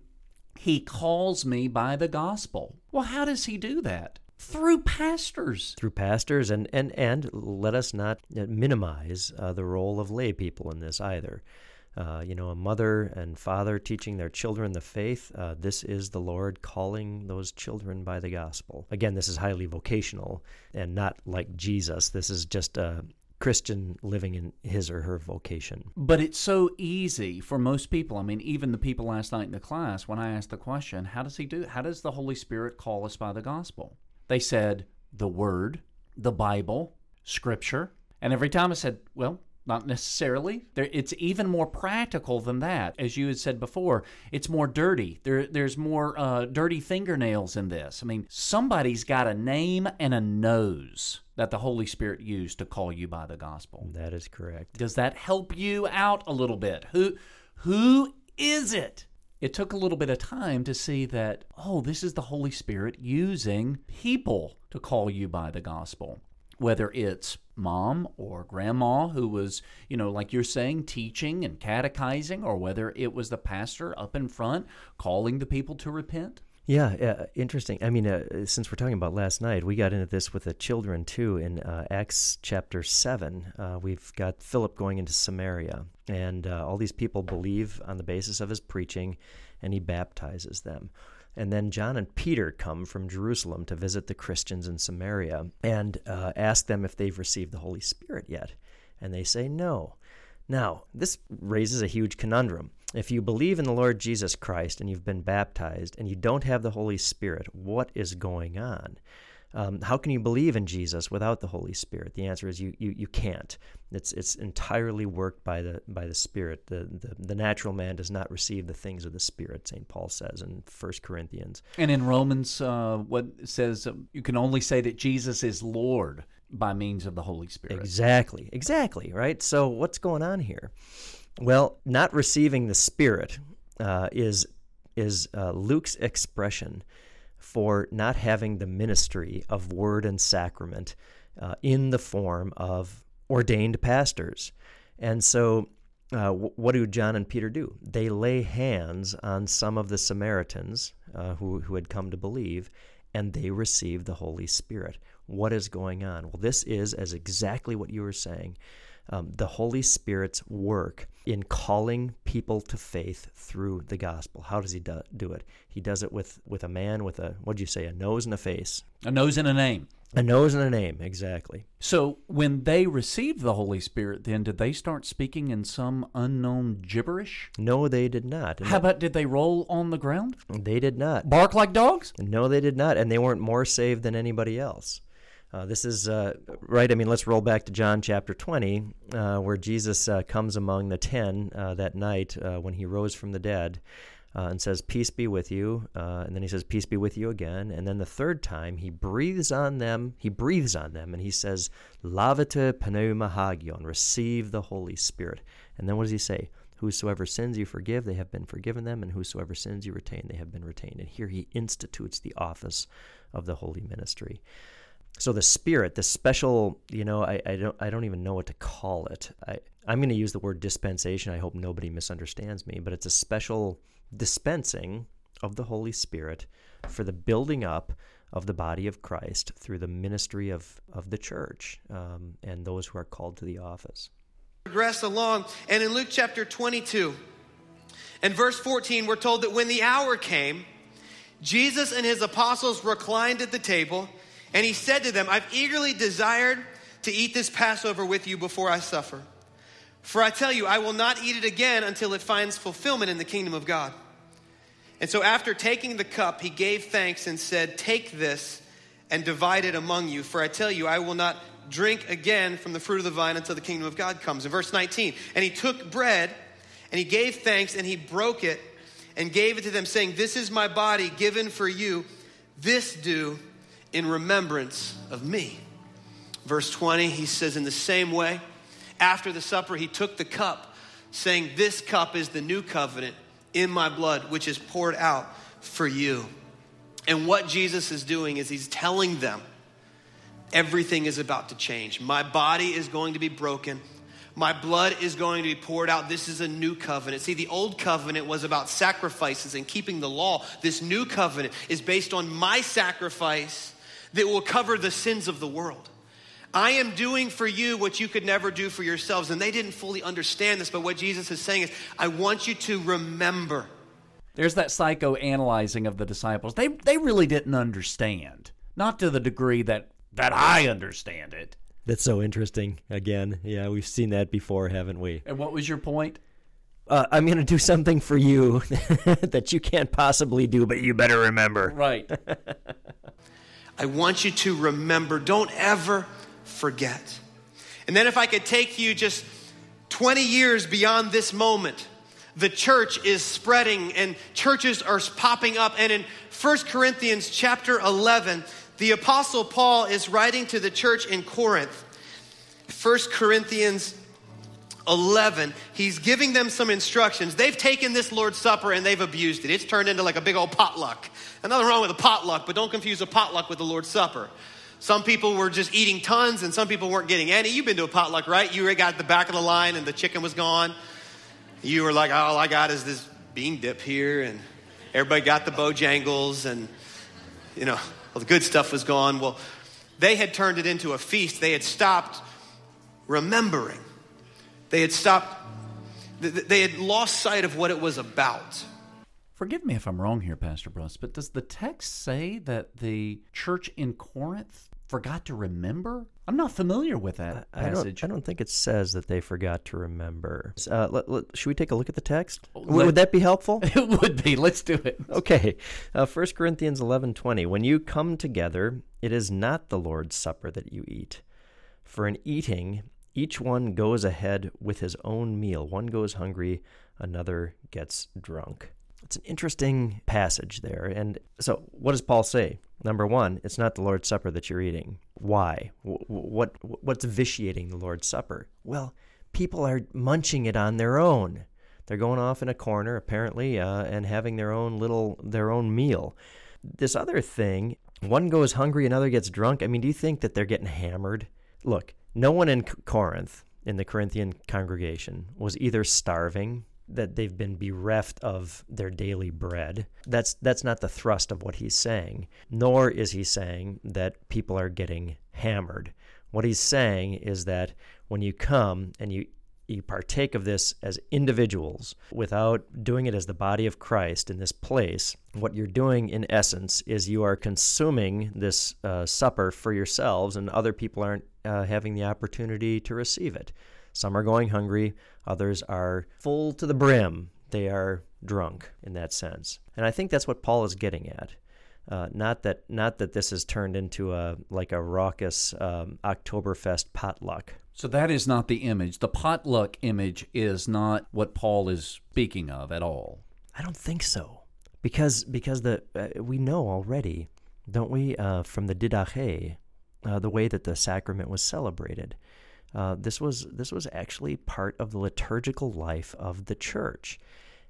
He calls me by the gospel. Well, how does he do that? Through pastors through pastors and and and let us not minimize uh, the role of lay people in this either uh, you know a mother and father teaching their children the faith uh, this is the lord calling those children by the gospel again this is highly vocational and not like jesus this is just a Christian living in his or her vocation. But it's so easy for most people. I mean, even the people last night in the class, when I asked the question, how does he do? How does the Holy Spirit call us by the gospel? They said the Word, the Bible, Scripture. And every time I said, well, not necessarily. There, it's even more practical than that. As you had said before, it's more dirty. There, there's more uh, dirty fingernails in this. I mean, somebody's got a name and a nose that the Holy Spirit used to call you by the gospel. That is correct. Does that help you out a little bit? Who, who is it? It took a little bit of time to see that, oh, this is the Holy Spirit using people to call you by the gospel. Whether it's mom or grandma who was, you know, like you're saying, teaching and catechizing, or whether it was the pastor up in front calling the people to repent. Yeah, uh, interesting. I mean, uh, since we're talking about last night, we got into this with the children too in uh, Acts chapter 7. Uh, we've got Philip going into Samaria, and uh, all these people believe on the basis of his preaching, and he baptizes them. And then John and Peter come from Jerusalem to visit the Christians in Samaria and uh, ask them if they've received the Holy Spirit yet. And they say no. Now, this raises a huge conundrum. If you believe in the Lord Jesus Christ and you've been baptized and you don't have the Holy Spirit, what is going on? Um, how can you believe in Jesus without the Holy Spirit? The answer is you, you, you can't. It's, it's entirely worked by the, by the Spirit. The, the, the natural man does not receive the things of the Spirit, St. Paul says in 1 Corinthians. And in Romans, uh, what says uh, you can only say that Jesus is Lord by means of the Holy Spirit. Exactly, exactly, right? So what's going on here? Well, not receiving the Spirit uh, is, is uh, Luke's expression for not having the ministry of word and sacrament uh, in the form of ordained pastors. And so, uh, what do John and Peter do? They lay hands on some of the Samaritans uh, who, who had come to believe, and they receive the Holy Spirit. What is going on? Well, this is as exactly what you were saying um, the Holy Spirit's work in calling people to faith through the gospel. How does he do, do it? He does it with, with a man with a, what'd you say, a nose and a face? A nose and a name. A nose and a name, exactly. So when they received the Holy Spirit, then did they start speaking in some unknown gibberish? No, they did not. How about did they roll on the ground? They did not. Bark like dogs? No, they did not. And they weren't more saved than anybody else. Uh, this is uh, right. I mean, let's roll back to John chapter 20, uh, where Jesus uh, comes among the ten uh, that night uh, when he rose from the dead and says, Peace be with you. and then he says, Peace be with you again. And then the third time, he breathes on them. He breathes on them and he says, Lavete pneuma hagion, receive the Holy Spirit. And then what does he say? Whosoever sins you forgive, they have been forgiven them, and whosoever sins you retain, they have been retained. And here he institutes the office of the holy ministry so the spirit, the special, you know, I, I don't I don't even know what to call it. I, I'm going to use the word dispensation. I hope nobody misunderstands me, but it's a special dispensing of the Holy Spirit for the building up of the body of Christ through the ministry of, of the church um, and those who are called to the office. Progress along, and in Luke chapter 22 and verse 14, we're told that when the hour came, Jesus and his apostles reclined at the table and he said to them, I've eagerly desired to eat this Passover with you before I suffer. For I tell you, I will not eat it again until it finds fulfillment in the kingdom of God. And so after taking the cup, he gave thanks and said, Take this and divide it among you. For I tell you, I will not drink again from the fruit of the vine until the kingdom of God comes. In verse 19, and he took bread and he gave thanks and he broke it and gave it to them, saying, This is my body given for you. This do in remembrance of me. Verse 20, he says, In the same way, after the supper, he took the cup, saying, This cup is the new covenant in my blood, which is poured out for you. And what Jesus is doing is he's telling them everything is about to change. My body is going to be broken. My blood is going to be poured out. This is a new covenant. See, the old covenant was about sacrifices and keeping the law. This new covenant is based on my sacrifice that will cover the sins of the world. I am doing for you what you could never do for yourselves. And they didn't fully understand this, but what Jesus is saying is, I want you to remember. There's that psychoanalyzing of the disciples. They, they really didn't understand, not to the degree that, that I understand it. That's so interesting. Again, yeah, we've seen that before, haven't we? And what was your point? Uh, I'm going to do something for you *laughs* that you can't possibly do, but you better remember. Right. *laughs* I want you to remember. Don't ever forget. And then, if I could take you just 20 years beyond this moment, the church is spreading and churches are popping up. And in 1 Corinthians chapter 11, the Apostle Paul is writing to the church in Corinth. 1 Corinthians 11, he's giving them some instructions. They've taken this Lord's Supper and they've abused it. It's turned into like a big old potluck. And nothing wrong with a potluck, but don't confuse a potluck with the Lord's Supper. Some people were just eating tons and some people weren't getting any. You've been to a potluck, right? You got the back of the line and the chicken was gone. You were like, all I got is this bean dip here. And everybody got the Bojangles and, you know, all the good stuff was gone. Well, they had turned it into a feast. They had stopped remembering they had stopped, they had lost sight of what it was about. Forgive me if I'm wrong here, Pastor Bruss, but does the text say that the church in Corinth forgot to remember? I'm not familiar with that I passage. don't, I don't think it says that they forgot to remember. Uh, let, let- should we take a look at the text? Oh, let- Would that be helpful? *laughs* it would be. Let's do it. Okay, uh, 1 Corinthians 11:20. When you come together, it is not the Lord's supper that you eat. For in eating, each one goes ahead with his own meal. One goes hungry, another gets drunk. It's an interesting passage there. And so, what does Paul say? Number one, it's not the Lord's Supper that you're eating. Why? Wh- wh- What what's vitiating the Lord's Supper? Well, people are munching it on their own. They're going off in a corner, apparently, uh, and having their own little their own meal. This other thing, one goes hungry, another gets drunk. I mean, do you think that they're getting hammered? Look, no one in Corinth, in the Corinthian congregation, was either starving, that they've been bereft of their daily bread. That's that's not the thrust of what he's saying. Nor is he saying that people are getting hammered. What he's saying is that when you come and you you partake of this as individuals without doing it as the body of Christ in this place, what you're doing in essence is you are consuming this uh, supper for yourselves, and other people aren't uh, having the opportunity to receive it. Some are going hungry, others are full to the brim. They are drunk in that sense. And I think that's what Paul is getting at. Uh, not that not that this has turned into a like a raucous um, Oktoberfest potluck. So that is not the image. The potluck image is not what Paul is speaking of at all. I don't think so, because because the uh, we know already, don't we, uh, from the didache, uh, the way that the sacrament was celebrated. Uh, this was this was actually part of the liturgical life of the church,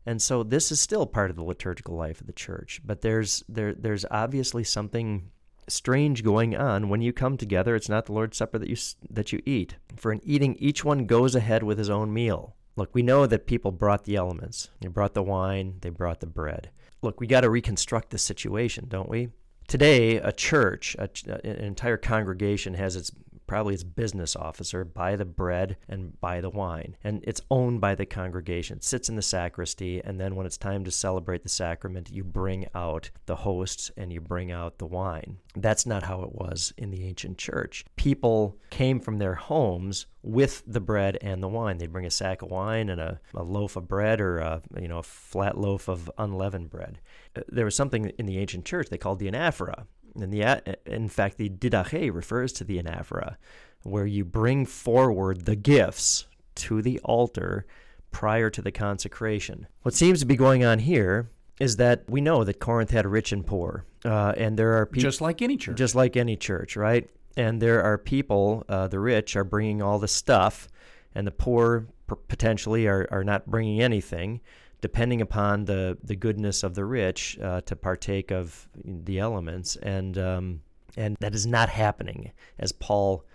and so this is still part of the liturgical life of the church. But there's there there's obviously something strange going on when you come together. It's not the Lord's Supper that you that you eat. For in eating, each one goes ahead with his own meal. Look, we know that people brought the elements. They brought the wine, they brought the bread. Look, we got to reconstruct the situation, don't we? Today, a church, a, an entire congregation has its probably its business officer buy the bread and buy the wine. And it's owned by the congregation. It sits in the sacristy, and then when it's time to celebrate the sacrament, you bring out the hosts and you bring out the wine. That's not how it was in the ancient church. People came from their homes with the bread and the wine. They'd bring a sack of wine and a, a loaf of bread or a, you know, a flat loaf of unleavened bread. Uh, There was something in the ancient church they called the anaphora. And the, in fact, the didache refers to the anaphora, where you bring forward the gifts to the altar prior to the consecration. What seems to be going on here is that we know that Corinth had rich and poor, uh, and there are people Just like any church. just like any church, right? And there are people, uh, the rich are bringing all the stuff, and the poor p- potentially are, are not bringing anything, depending upon the, the goodness of the rich uh, to partake of the elements. And, um, and that is not happening as Paul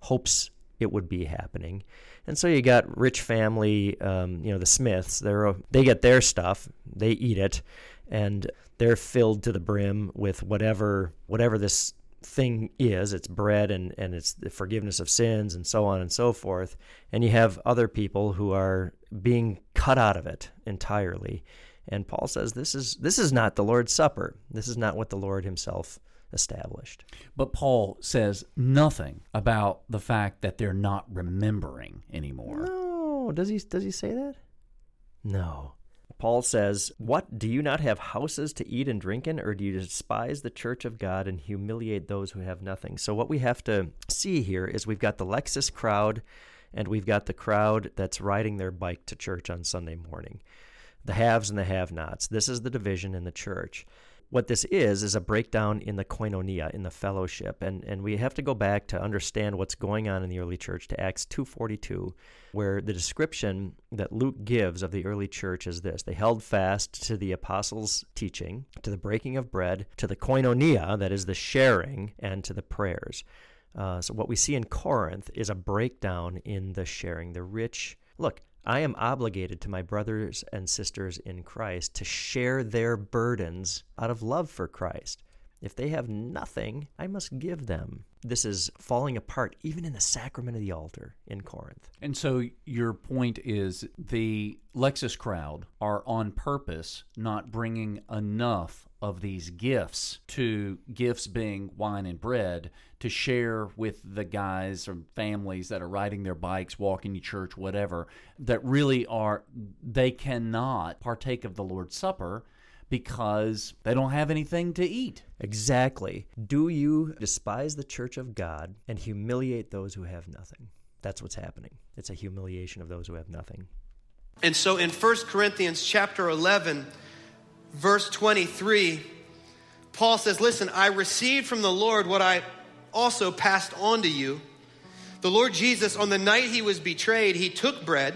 hopes it would be happening. And so you got rich family, um, you know, the Smiths. They're they get their stuff, they eat it, and they're filled to the brim with whatever whatever this thing is. It's bread and and it's the forgiveness of sins and so on and so forth. And you have other people who are being cut out of it entirely. And Paul says this is this is not the Lord's Supper. This is not what the Lord Himself established. But Paul says nothing about the fact that they're not remembering anymore. No, does he does he say that? No. Paul says, "What do you not have houses to eat and drink in, or do you despise the church of God and humiliate those who have nothing?" So what we have to see here is we've got the Lexus crowd and we've got the crowd that's riding their bike to church on Sunday morning. The haves and the have-nots. This is the division in the church what this is is a breakdown in the koinonia in the fellowship. And and we have to go back to understand what's going on in the early church to acts 242 where the description that luke gives of the early church is this. They held fast to the apostles teaching to the breaking of bread to the koinonia that is the sharing and to the prayers. Uh, so what we see in corinth is a breakdown in the sharing. The rich look I am obligated to my brothers and sisters in Christ to share their burdens out of love for Christ. If they have nothing, I must give them. This is falling apart even in the sacrament of the altar in Corinth. And so your point is the Lexus crowd are on purpose not bringing enough of these gifts to gifts being wine and bread to share with the guys or families that are riding their bikes, walking to church, whatever, that really are, they cannot partake of the Lord's Supper because they don't have anything to eat. Exactly. Do you despise the church of God and humiliate those who have nothing? That's what's happening. It's a humiliation of those who have nothing. And so in 1 Corinthians chapter 11, verse 23, Paul says, Listen, I received from the Lord what I also passed on to you. The Lord Jesus, on the night he was betrayed, he took bread.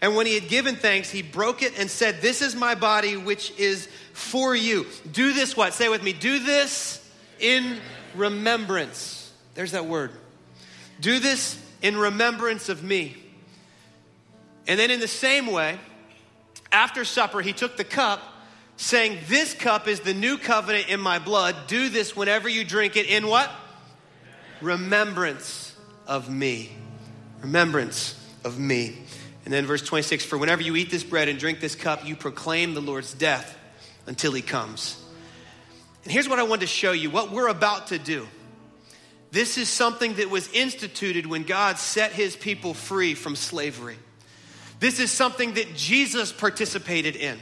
And when he had given thanks, he broke it and said, This is my body, which is for you. Do this what? Say with me. Do this in remembrance. There's that word. Do this in remembrance of me. And then in the same way, after supper, he took the cup, saying, This cup is the new covenant in my blood. Do this whenever you drink it in what? Remembrance of me. Remembrance of me. And then verse 26 For whenever you eat this bread and drink this cup, you proclaim the Lord's death until he comes. And here's what I want to show you what we're about to do. This is something that was instituted when God set his people free from slavery. This is something that Jesus participated in.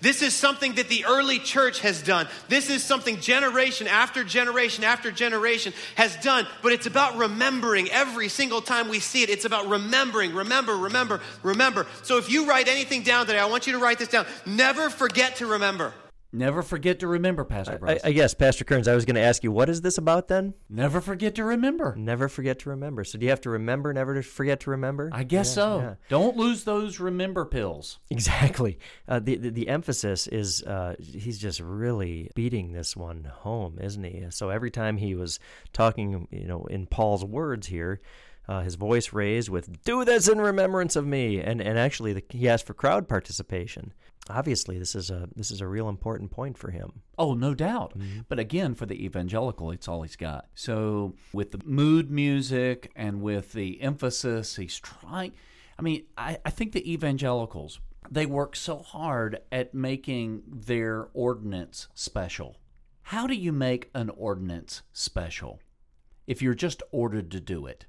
This is something that the early church has done. This is something generation after generation after generation has done, but it's about remembering every single time we see it. It's about remembering, remember, remember, remember. So if you write anything down today, I want you to write this down. Never forget to remember. Never forget to remember, Pastor I, Bruss. I guess, Pastor Kerns, I was going to ask you, what is this about then? Never forget to remember. Never forget to remember. So do you have to remember, never to forget to remember? I guess Yeah, so. yeah. Don't lose those remember pills. Exactly. Uh, the, the the emphasis is uh, he's just really beating this one home, isn't he? So every time he was talking, you know, in Paul's words here, uh, his voice raised with "Do this in remembrance of me," and and actually the, he asked for crowd participation. Obviously, this is a this is a real important point for him. Oh, no doubt. Mm-hmm. But again, for the evangelical, it's all he's got. So with the mood music and with the emphasis, he's trying. I mean, I, I think the evangelicals, they work so hard at making their ordinance special. How do you make an ordinance special if you're just ordered to do it?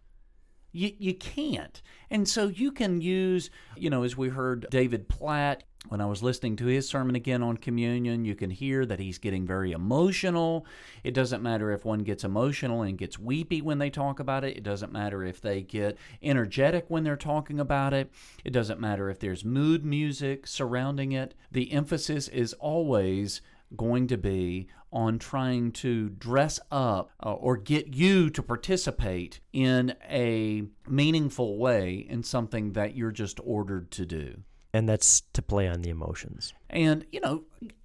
You, you can't. And so you can use, you know, as we heard David Platt, when I was listening to his sermon again on communion, you can hear that he's getting very emotional. It doesn't matter if one gets emotional and gets weepy when they talk about it. It doesn't matter if they get energetic when they're talking about it. It doesn't matter if there's mood music surrounding it. The emphasis is always going to be on trying to dress up uh, or get you to participate in a meaningful way in something that you're just ordered to do. And that's to play on the emotions. And, you know,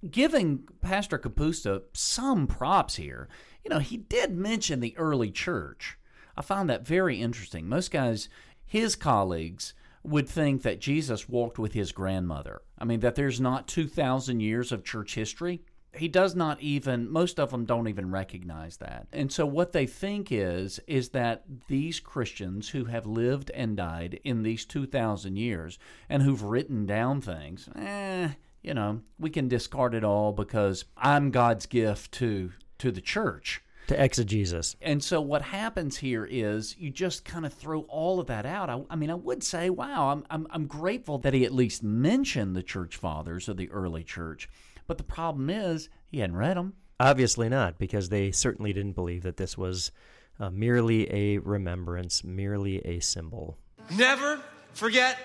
giving Pastor Kapusta some props here, you know, he did mention the early church. I found that very interesting. Most guys, his colleagues, would think that Jesus walked with his grandmother. I mean, that there's not 2,000 years of church history. He does not even, most of them don't even recognize that. And so what they think is, is that these Christians who have lived and died in these 2,000 years and who've written down things, eh, you know, we can discard it all because I'm God's gift to to the church. To exegesis. And so what happens here is you just kind of throw all of that out. I, I mean, I would say, wow, I'm, I'm, I'm grateful that he at least mentioned the church fathers of the early church. But the problem is he hadn't read them. Obviously not, because they certainly didn't believe that this was uh, merely a remembrance, merely a symbol. Never forget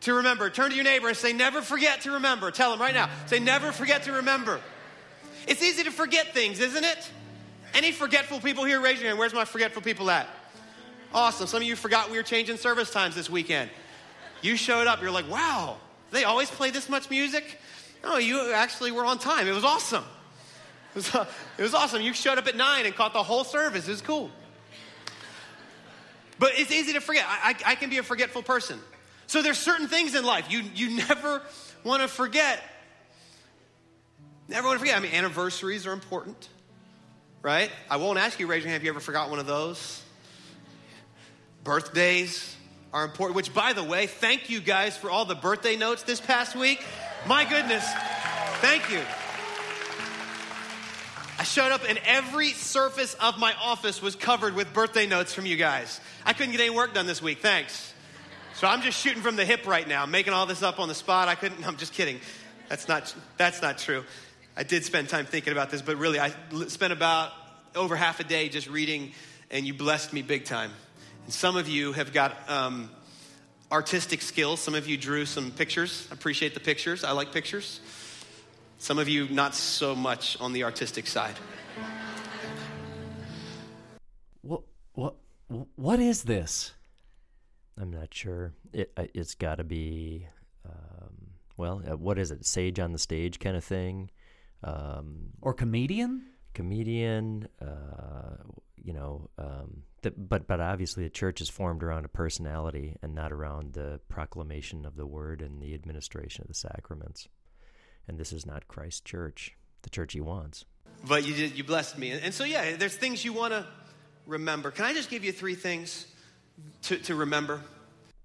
to remember. Turn to your neighbor and say, Never forget to remember. Tell them right now. Say, Never forget to remember. It's easy to forget things, isn't it? Any forgetful people here, raise your hand. Where's my forgetful people at? Awesome. Some of you forgot we were changing service times this weekend. You showed up, you're like, wow, they always play this much music? No, you actually were on time. It was awesome. It was, uh, *laughs* it was awesome. You showed up at nine and caught the whole service. It was cool. But it's easy to forget. I, I, I can be a forgetful person. So there's certain things in life you, you never want to forget. Never want to forget. I mean, anniversaries are important. right? I won't ask you, raise your hand if you ever forgot one of those. Birthdays are important, which, by the way, thank you guys for all the birthday notes this past week. My goodness, thank you. I showed up and every surface of my office was covered with birthday notes from you guys. I couldn't get any work done this week, thanks. So I'm just shooting from the hip right now, making all this up on the spot. I couldn't, I'm just kidding. That's not, that's not true. I did spend time thinking about this, but really, I spent about over half a day just reading, and you blessed me big time. And some of you have got um, artistic skills. Some of you drew some pictures. I appreciate the pictures. I like pictures. Some of you, not so much on the artistic side. What, what, what is this? I'm not sure. It, it's got to be, um, well, uh, what is it? Sage on the stage kind of thing? Um, or comedian? Comedian, uh, you know, um, the, but but obviously the church is formed around a personality and not around the proclamation of the word and the administration of the sacraments and this is not Christ's church, the church he wants. But you did, you blessed me. And so, yeah, there's things you want to remember. Can I just give you three things to, to remember?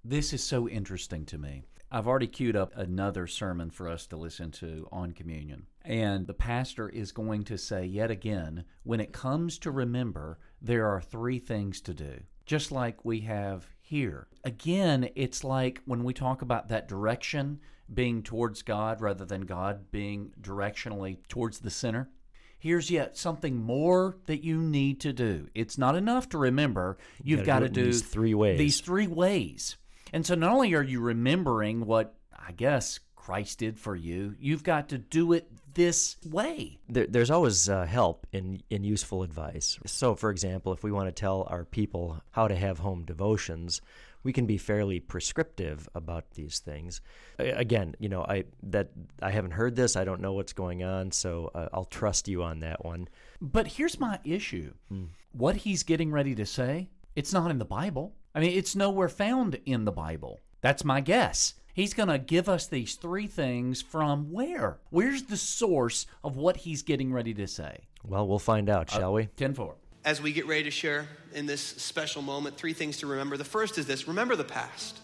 This is so interesting to me. I've already queued up another sermon for us to listen to on communion. And the pastor is going to say yet again when it comes to remember, there are three things to do, just like we have here. Again, it's like when we talk about that direction, being towards God rather than God being directionally towards the center. Here's yet something more that you need to do. It's not enough to remember. You've got to do, these three ways. These three ways. And so not only are you remembering what I guess Christ did for you, you've got to do it this way. There, there's always uh, help in, in useful advice. So, for example, if we want to tell our people how to have home devotions, we can be fairly prescriptive about these things. Again, you know, I that I haven't heard this. I don't know what's going on, so uh, I'll trust you on that one. But here's my issue: hmm. what he's getting ready to say, it's not in the Bible. I mean, it's nowhere found in the Bible. That's my guess. He's going to give us these three things from where? Where's the source of what he's getting ready to say? Well, we'll find out, shall uh, we? 10 4 as we get ready to share in this special moment, three things to remember. The first is this remember the past.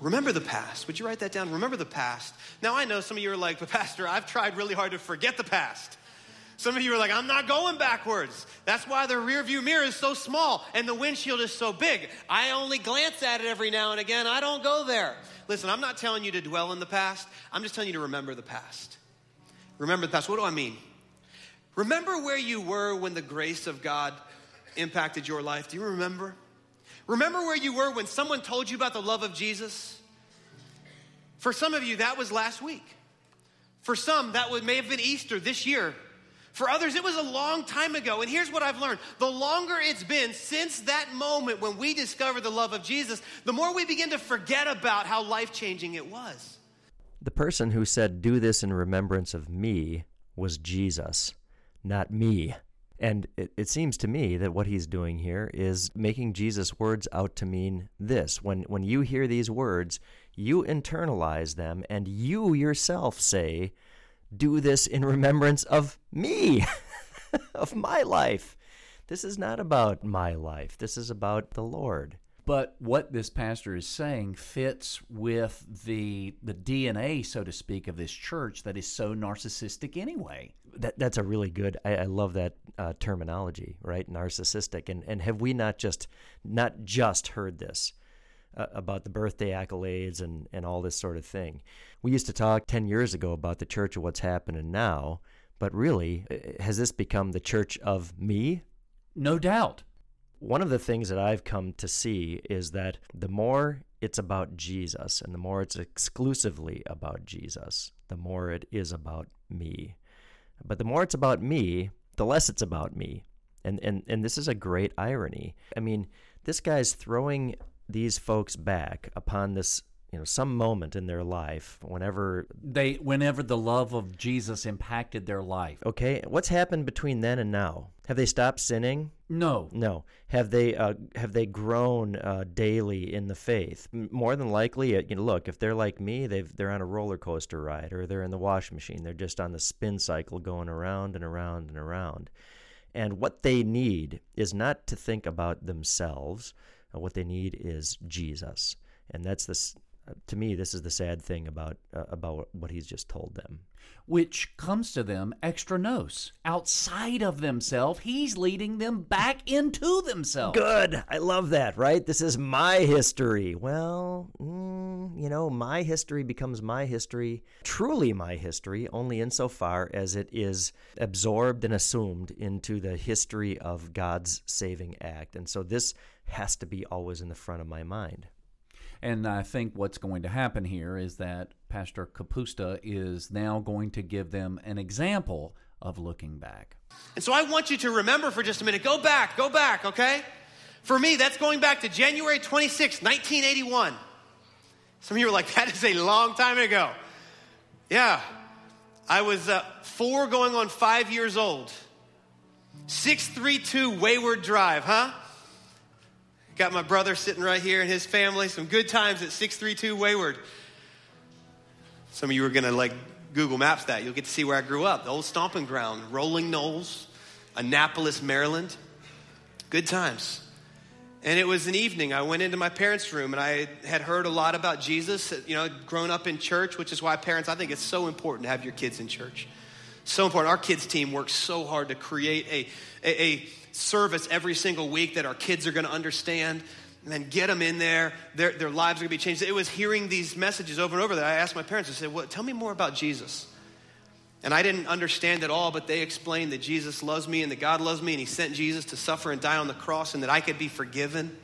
Remember the past. Would you write that down? Remember the past. Now, I know some of you are like, but Pastor, I've tried really hard to forget the past. Some of you are like, I'm not going backwards. That's why the rear view mirror is so small and the windshield is so big. I only glance at it every now and again. I don't go there. Listen, I'm not telling you to dwell in the past. I'm just telling you to remember the past. Remember the past. What do I mean? Remember where you were when the grace of God impacted your life? Do you remember? Remember where you were when someone told you about the love of Jesus? For some of you, that was last week. For some, that would, may have been Easter this year. For others, it was a long time ago. And here's what I've learned the longer it's been since that moment when we discovered the love of Jesus, the more we begin to forget about how life changing it was. The person who said, Do this in remembrance of me, was Jesus not me. And it, it, seems to me that what he's doing here is making Jesus' words out to mean this. When, when you hear these words, you internalize them and you yourself say, Do this in remembrance of me, *laughs* of my life. This is not about my life, this is about the Lord. But what this pastor is saying fits with the the DNA, so to speak, of this church that is so narcissistic anyway. That that's a really good. I, I love that uh, terminology, right? Narcissistic, and and have we not just not just heard this? Uh, about the birthday accolades and, and all this sort of thing. We used to talk 10 years ago about the church of what's happening now, but really, uh, has this become the church of me? No doubt. One of the things that I've come to see is that the more it's about Jesus and the more it's exclusively about Jesus, the more it is about me. But the more it's about me, the less it's about me. And, and, and this is a great irony. I mean, this guy's throwing these folks back upon this you know some moment in their life whenever they whenever the love of Jesus impacted their life. Okay, what's happened between then and now? Have they stopped sinning? No. No. Have they uh, have they grown uh, daily in the faith? More than likely, uh, you know, look, if they're like me, they've they're on a roller coaster ride or they're in the wash machine. They're just on the spin cycle going around and around and around. And what they need is not to think about themselves. Uh, what they need is Jesus. And that's this uh, to me this is the sad thing about uh, about what he's just told them. Which comes to them extra nos outside of themselves. He's leading them back into themselves. Good. I love that right? This is my history. Well mm, you know my history becomes my history truly my history only insofar as it is absorbed and assumed into the history of god's saving act. And so this has to be always in the front of my mind and I think what's going to happen here is that Pastor Kapusta is now going to give them an example of looking back. And so I want you to remember for just a minute. Go back, go back, okay? For me, that's going back to January 26, 1981. Some of you are like, *laughs* that is a long time ago. Yeah. I was uh, four going on five years old. 632 Wayward Drive, huh? Got my brother sitting right here and his family. Some good times at 632 Wayward. Some of you are going to like Google Maps that. You'll get to see where I grew up. The old stomping ground, Rolling Knolls, Annapolis, Maryland. Good times. And it was an evening. I went into my parents' room and I had heard a lot about Jesus, you know, grown up in church, which is why parents, I think it's so important to have your kids in church. So important. Our kids' team works so hard to create a, a, a service every single week that our kids are going to understand and then get them in there. Their, their lives are going to be changed. It was hearing these messages over and over that I asked my parents, I said, well, tell me more about Jesus. And I didn't understand it all, but they explained that Jesus loves me and that God loves me and He sent Jesus to suffer and die on the cross and that I could be forgiven.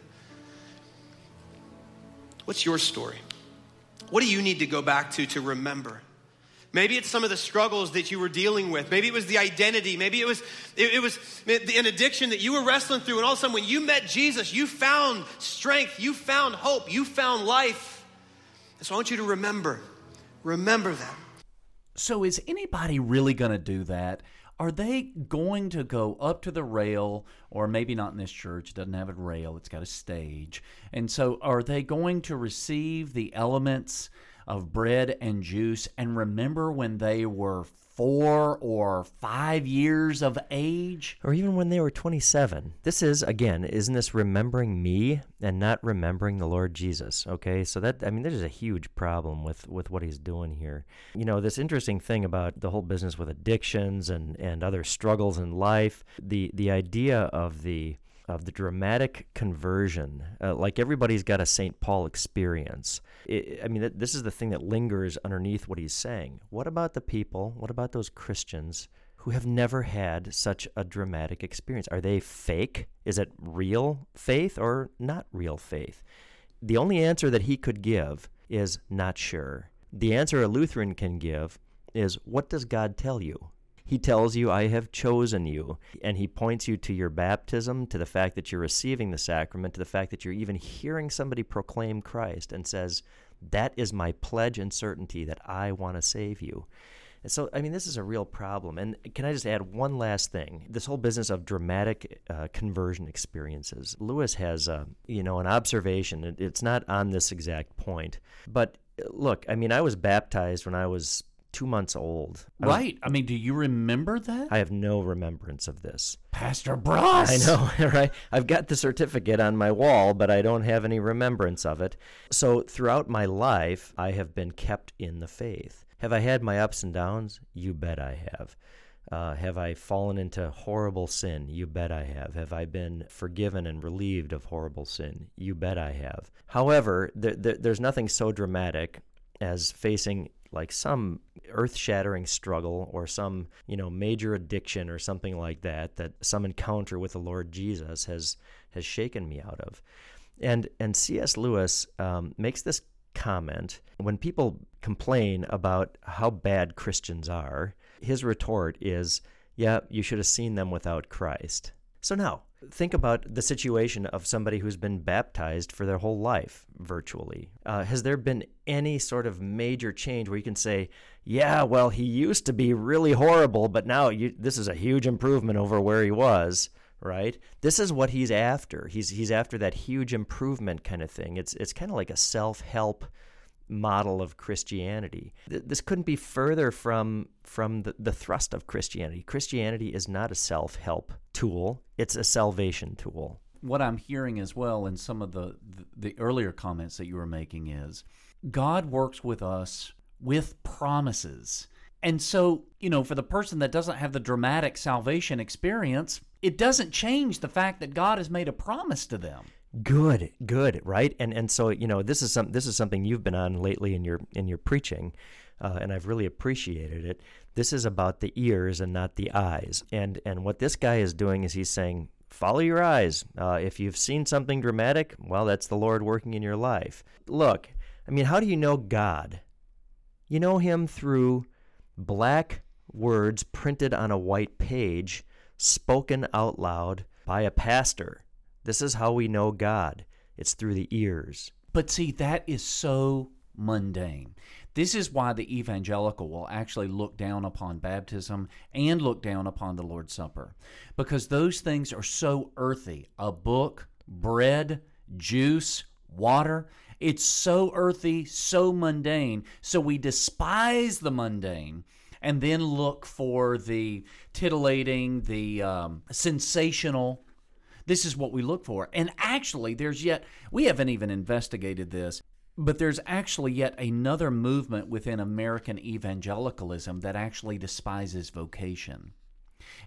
What's your story? What do you need to go back to to remember? Maybe it's some of the struggles that you were dealing with. Maybe it was the identity. Maybe it was, it, it, was an addiction that you were wrestling through. And all of a sudden, when you met Jesus, you found strength, you found hope, you found life. And so I want you to remember, remember that. So, is anybody really going to do that? Are they going to go up to the rail, or maybe not in this church, it doesn't have a rail, it's got a stage. And so, are they going to receive the elements? Of bread and juice and remember when they were four or five years of age. Or even when they were 27. This is, again, isn't this remembering me and not remembering the Lord Jesus? Okay, so that, I mean, there's a huge problem with, with what he's doing here. You know, this interesting thing about the whole business with addictions and, and other struggles in life, the, the idea of the of the dramatic conversion. Uh, like everybody's got a St. Paul experience. It, I mean, this is the thing that lingers underneath what he's saying. What about the people? What about those Christians who have never had such a dramatic experience? Are they fake? Is it real faith or not real faith? The only answer that he could give is not sure. The answer a Lutheran can give is what does God tell you? He tells you, I have chosen you. And he points you to your baptism, to the fact that you're receiving the sacrament, to the fact that you're even hearing somebody proclaim Christ and says, That is my pledge and certainty that I want to save you. And so, I mean, this is a real problem. And can I just add one last thing? This whole business of dramatic uh, conversion experiences. Lewis has, uh, you know, an observation. It's not on this exact point, but look, I mean, I was baptized when I was two months old. I right. I mean, do you remember that? I have no remembrance of this. Pastor Bruss. I know, *laughs* right? I've got the certificate on my wall, but I don't have any remembrance of it. So throughout my life, I have been kept in the faith. Have I had my ups and downs? You bet I have. Uh, have I fallen into horrible sin? You bet I have. Have I been forgiven and relieved of horrible sin? You bet I have. However, th- th- there's nothing so dramatic as facing like some earth-shattering struggle or some you know major addiction or something like that that some encounter with the Lord Jesus has has shaken me out of, and and C.S. Lewis um, makes this comment when people complain about how bad Christians are. His retort is, "Yeah, you should have seen them without Christ." So now, think about the situation of somebody who's been baptized for their whole life virtually. Uh, has there been any sort of major change where you can say, yeah, well, he used to be really horrible, but now you, this is a huge improvement over where he was? Right. This is what he's after. He's he's after that huge improvement kind of thing. It's it's kind of like a self help model of Christianity. This couldn't be further from from the, the thrust of Christianity. Christianity is not a self help tool, it's a salvation tool. What I'm hearing as well in some of the, the, the earlier comments that you were making is God works with us with promises. And so, you know, for the person that doesn't have the dramatic salvation experience, it doesn't change the fact that God has made a promise to them. Good, good, right? And and so you know this is some this is something you've been on lately in your in your preaching, uh, and I've really appreciated it. This is about the ears and not the eyes. And and what this guy is doing is he's saying, follow your eyes. Uh, if you've seen something dramatic, well, that's the Lord working in your life. Look, I mean, how do you know God? You know Him through black words printed on a white page, spoken out loud by a pastor. This is how we know God. It's through the ears. But see, that is so mundane. This is why the evangelical will actually look down upon baptism and look down upon the Lord's Supper because those things are so earthy. A book, bread, juice, water. It's so earthy, so mundane. So we despise the mundane and then look for the titillating, the um, sensational this is what we look for. And actually, there's yet, we haven't even investigated this, but there's actually yet another movement within American evangelicalism that actually despises vocation.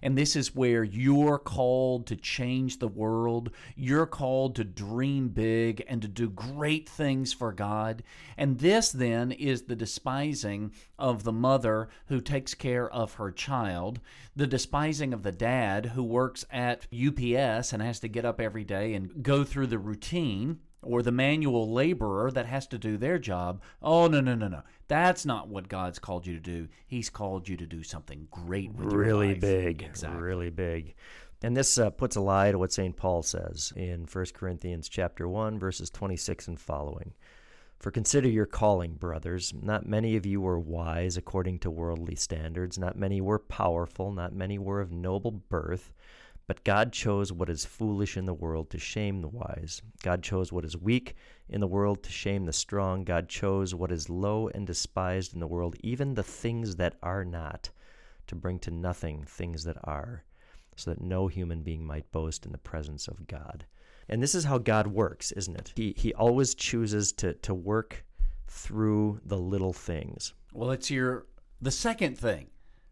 And this is where you're called to change the world. You're called to dream big and to do great things for God. And this then is the despising of the mother who takes care of her child, the despising of the dad who works at UPS and has to get up every day and go through the routine or the manual laborer that has to do their job. Oh, no, no, no, no. That's not what God's called you to do. He's called you to do something great with really big. Exactly. Really big. And this uh, puts a lie to what St. Paul says in 1 Corinthians chapter 1 verses 26 and following. For consider your calling, brothers. Not many of you were wise according to worldly standards. Not many were powerful. Not many were of noble birth. But God chose what is foolish in the world to shame the wise. God chose what is weak in the world to shame the strong. God chose what is low and despised in the world, even the things that are not, to bring to nothing things that are, so that no human being might boast in the presence of God. And this is how God works, isn't it? He, he always chooses to, to work through the little things. Well, it's your the second thing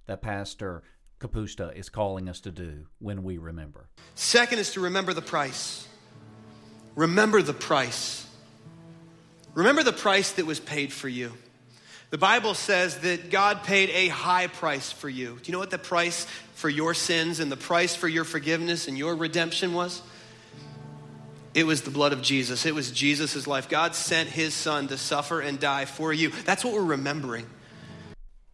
that Pastor Kapusta is calling us to do when we remember. Second is to remember the price. Remember the price. Remember the price that was paid for you. The Bible says that God paid a high price for you. Do you know what the price for your sins and the price for your forgiveness and your redemption was? It was the blood of Jesus. It was Jesus' life. God sent his son to suffer and die for you. That's what we're remembering.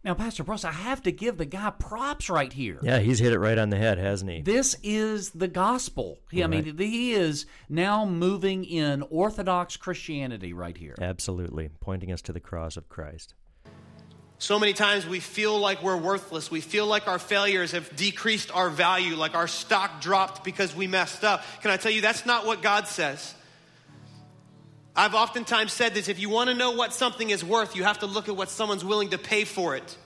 Now, Pastor Bruss, I have to give the guy props right here. Yeah, he's hit it right on the head, hasn't he? This is the gospel. He, I mean, he is now moving in Orthodox Christianity right here. Absolutely, pointing us to the cross of Christ. So many times we feel like we're worthless. We feel like our failures have decreased our value, like our stock dropped because we messed up. Can I tell you, that's not what God says. I've oftentimes said this if you want to know what something is worth, you have to look at what someone's willing to pay for it.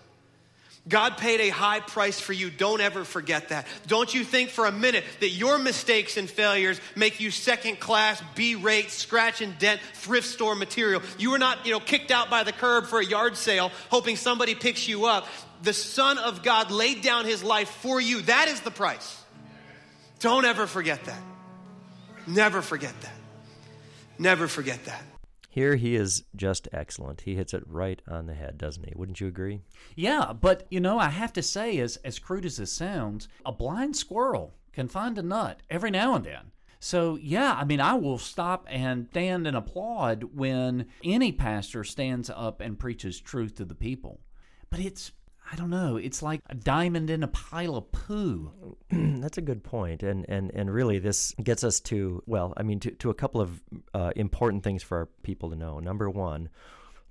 God paid a high price for you. Don't ever forget that. Don't you think for a minute that your mistakes and failures make you second class, B rate, scratch and dent, thrift store material. You were not, you know, kicked out by the curb for a yard sale hoping somebody picks you up. The Son of God laid down his life for you. That is the price. Don't ever forget that. Never forget that. Never forget that. Here he is just excellent. He hits it right on the head, doesn't he? Wouldn't you agree? Yeah, but you know, I have to say, as as crude as this sounds, a blind squirrel can find a nut every now and then. So, yeah, I mean, I will stop and stand and applaud when any pastor stands up and preaches truth to the people. But it's I don't know. It's like a diamond in a pile of poo. *clears throat* That's a good point, and and and really, this gets us to well, I mean, to to a couple of uh, important things for our people to know. Number one,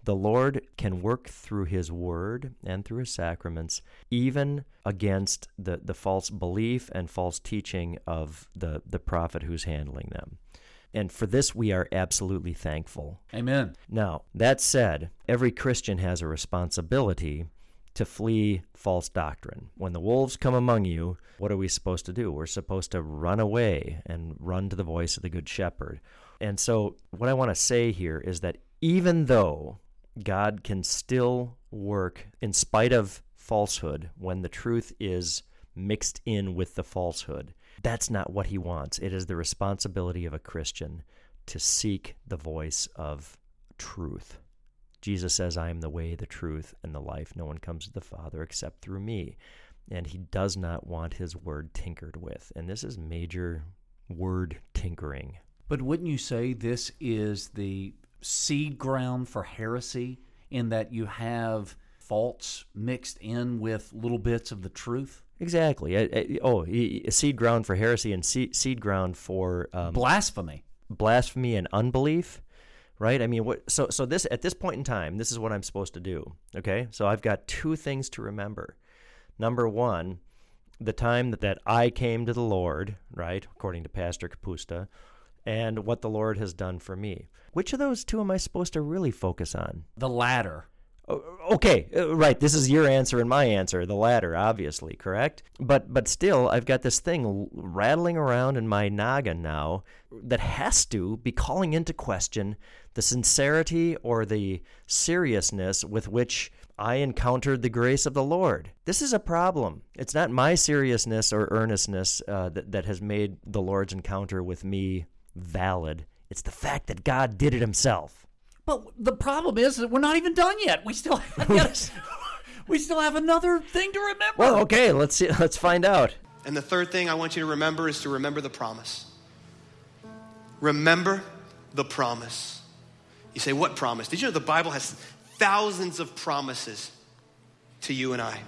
the Lord can work through His Word and through His sacraments, even against the the false belief and false teaching of the the prophet who's handling them. And for this, we are absolutely thankful. Amen. Now, that said, every Christian has a responsibility to flee false doctrine. When the wolves come among you, what are we supposed to do? We're supposed to run away and run to the voice of the Good Shepherd. And so, what I want to say here is that even though God can still work in spite of falsehood when the truth is mixed in with the falsehood, that's not what he wants. It is the responsibility of a Christian to seek the voice of truth. Jesus says, I am the way, the truth, and the life. No one comes to the Father except through me. And he does not want his word tinkered with. And this is major word tinkering. But wouldn't you say this is the seed ground for heresy in that you have faults mixed in with little bits of the truth? Exactly. I, I, oh, a seed ground for heresy and seed, seed ground for um, blasphemy, blasphemy and unbelief right? I mean, what? So, so this at this point in time, this is what I'm supposed to do. Okay, so I've got two things to remember. Number one, the time that, that I came to the Lord, right, according to Pastor Kapusta, and what the Lord has done for me. Which of those two am I supposed to really focus on? The latter. Oh, Okay, uh, right. This is your answer and my answer, the latter, obviously, correct? But but still, I've got this thing rattling around in my noggin now that has to be calling into question the sincerity or the seriousness with which I encountered the grace of the Lord. This is a problem. It's not my seriousness or earnestness uh, that, that has made the Lord's encounter with me valid. It's the fact that God did it himself. But the problem is that we're not even done yet. We still *laughs* have, *laughs* we still have another thing to remember. Well, okay, let's see, let's find out. And the third thing I want you to remember is to remember the promise. Remember the promise. You say, what promise? Did you know the Bible has thousands of promises to you and I?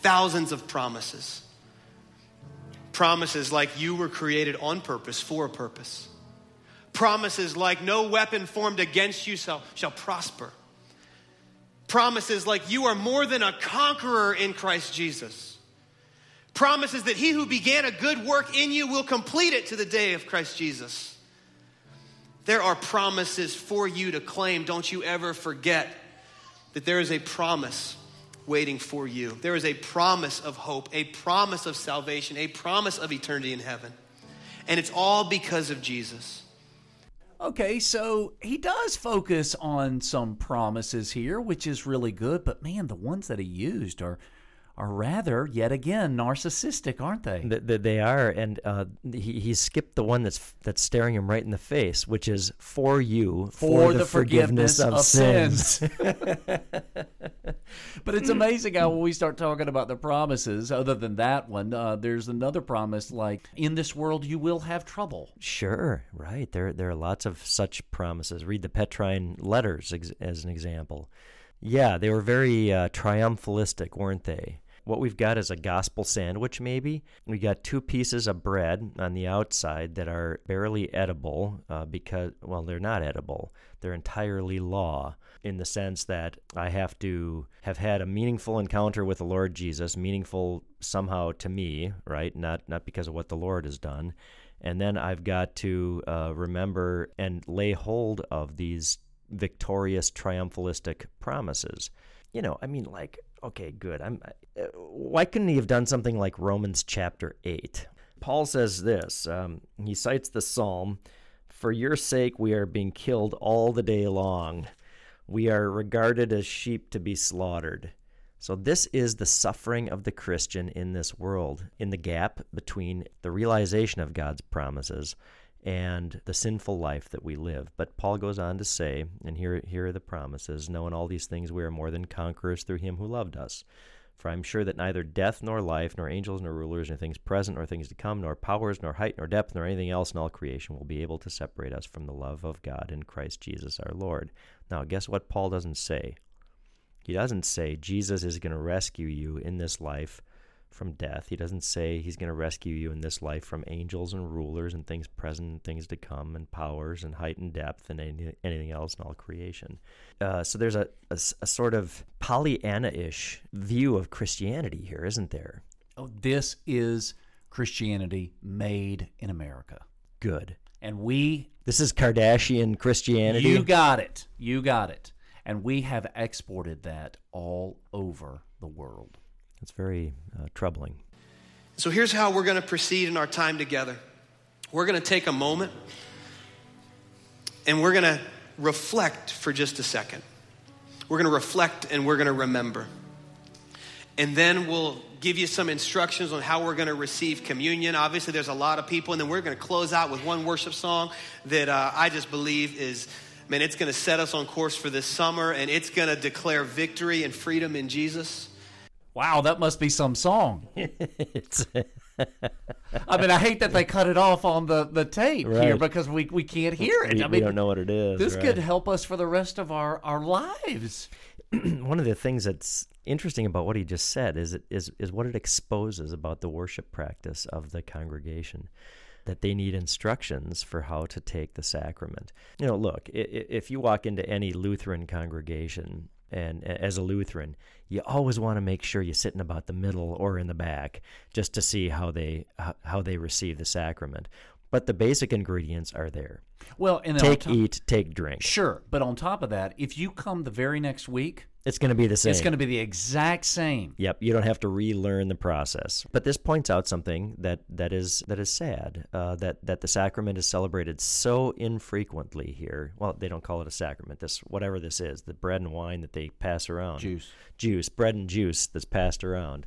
Thousands of promises. Promises like you were created on purpose for a purpose. Promises like no weapon formed against you shall, shall prosper. Promises like you are more than a conqueror in Christ Jesus. Promises that he who began a good work in you will complete it to the day of Christ Jesus. There are promises for you to claim. Don't you ever forget that there is a promise waiting for you. There is a promise of hope, a promise of salvation, a promise of eternity in heaven. And it's all because of Jesus. Okay, so he does focus on some promises here, which is really good, but man, the ones that he used are are rather, yet again, narcissistic, aren't they? They, they are, and uh, he, he skipped the one that's that's staring him right in the face, which is for you for, for the, the, forgiveness, forgiveness of, of, sins. sins. *laughs* but it's amazing how when we start talking about the promises, other than that one, uh, there's another promise like in this world you will have trouble. Sure, right. There there are lots of such promises. Read the Petrine letters ex- as an example. Yeah, they were very uh, triumphalistic, weren't they? What we've got is a gospel sandwich, maybe. We got two pieces of bread on the outside that are barely edible uh, because, well, they're not edible. They're entirely law in the sense that I have to have had a meaningful encounter with the Lord Jesus, meaningful somehow to me, right? Not not because of what the Lord has done. And then I've got to uh, remember and lay hold of these victorious, triumphalistic promises. You know, I mean, like, okay, good. I'm. Uh, why couldn't he have done something like Romans chapter eight? Paul says this. Um, he cites the psalm, "For your sake we are being killed all the day long. We are regarded as sheep to be slaughtered." So, this is the suffering of the Christian in this world, in the gap between the realization of God's promises and the sinful life that we live. But Paul goes on to say, and here, here are the promises knowing all these things, we are more than conquerors through him who loved us. For I am sure that neither death nor life, nor angels nor rulers, nor things present nor things to come, nor powers, nor height, nor depth, nor anything else in all creation will be able to separate us from the love of God in Christ Jesus our Lord. Now, guess what Paul doesn't say? He doesn't say Jesus is going to rescue you in this life from death. He doesn't say he's going to rescue you in this life from angels and rulers and things present and things to come and powers and height and depth and any, anything else in all creation. Uh, so there's a, a, a sort of Pollyanna ish view of Christianity here, isn't there? Oh, this is Christianity made in America. Good. And we. This is Kardashian Christianity. You got it. You got it. And we have exported that all over the world. It's very uh, troubling. So here's how we're going to proceed in our time together. We're going to take a moment and we're going to reflect for just a second. We're going to reflect and we're going to remember. And then we'll give you some instructions on how we're going to receive communion. Obviously, there's a lot of people, and then we're going to close out with one worship song that uh, I just believe is, man, it's going to set us on course for this summer, and it's going to declare victory and freedom in Jesus. Wow, that must be some song. *laughs* I mean, I hate that they cut it off on the, the tape right. here because we, we can't hear it. We, I mean, we don't know what it is. This right. could help us for the rest of our, our lives. *clears throat* One of the things that's interesting about what he just said is, it, is, is what it exposes about the worship practice of the congregation that they need instructions for how to take the sacrament. You know, look, if you walk into any Lutheran congregation and as a Lutheran, you always want to make sure you're sitting about the middle or in the back just to see how they how they receive the sacrament. But the basic ingredients are there. Well, and take, top, eat, take, drink. Sure, but on top of that, if you come the very next week, it's going to be the same. It's going to be the exact same. Yep, you don't have to relearn the process. But this points out something that that is that is sad. Uh, that that the sacrament is celebrated so infrequently here. Well, they don't call it a sacrament. This whatever this is, the bread and wine that they pass around. Juice. Juice, bread and juice that's passed around.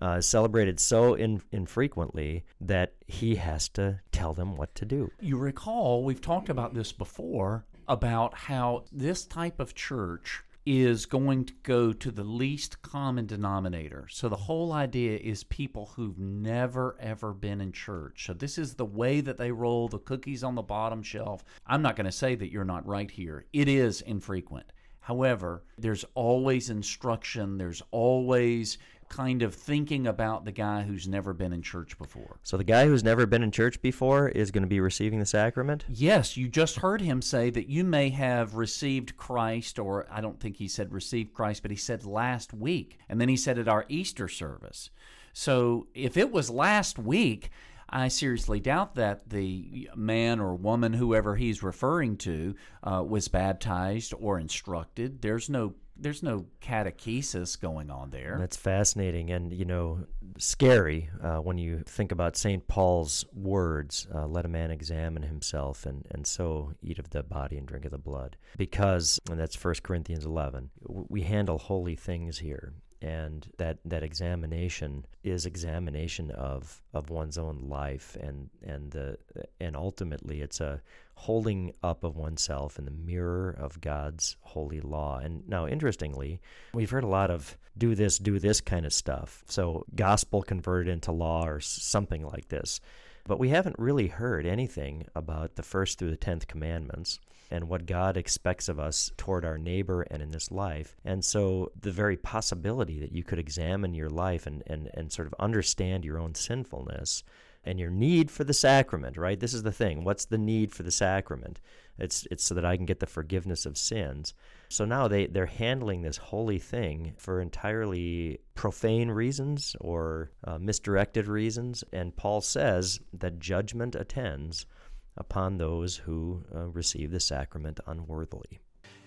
Uh, celebrated so in, infrequently that he has to tell them what to do. You recall, we've talked about this before about how this type of church is going to go to the least common denominator. So the whole idea is people who've never ever been in church. So this is the way that they roll the cookies on the bottom shelf. I'm not going to say that you're not right here. It is infrequent. However, there's always instruction, there's always kind of thinking about the guy who's never been in church before. So the guy who's never been in church before is going to be receiving the sacrament? Yes, you just heard him say that you may have received Christ, or I don't think he said received Christ, but he said last week. And then he said at our Easter service. So if it was last week, I seriously doubt that the man or woman, whoever he's referring to, uh, was baptized or instructed. There's no there's no catechesis going on there. That's fascinating and you know scary uh, when you think about Saint Paul's words: uh, "Let a man examine himself, and and so eat of the body and drink of the blood." Because and that's First Corinthians 11. We handle holy things here, and that that examination is examination of of one's own life and and the and ultimately it's a holding up of oneself in the mirror of God's holy law. And now interestingly we've heard a lot of do this do this kind of stuff. So gospel converted into law or something like this. But we haven't really heard anything about the first through the 10th commandments and what God expects of us toward our neighbor and in this life. And so the very possibility that you could examine your life and, and, and sort of understand your own sinfulness and your need for the sacrament, right? This is the thing. What's the need for the sacrament? It's, it's so that I can get the forgiveness of sins. So now they, they're handling this holy thing for entirely profane reasons or uh, misdirected reasons. And Paul says that judgment attends upon those who uh, receive the sacrament unworthily.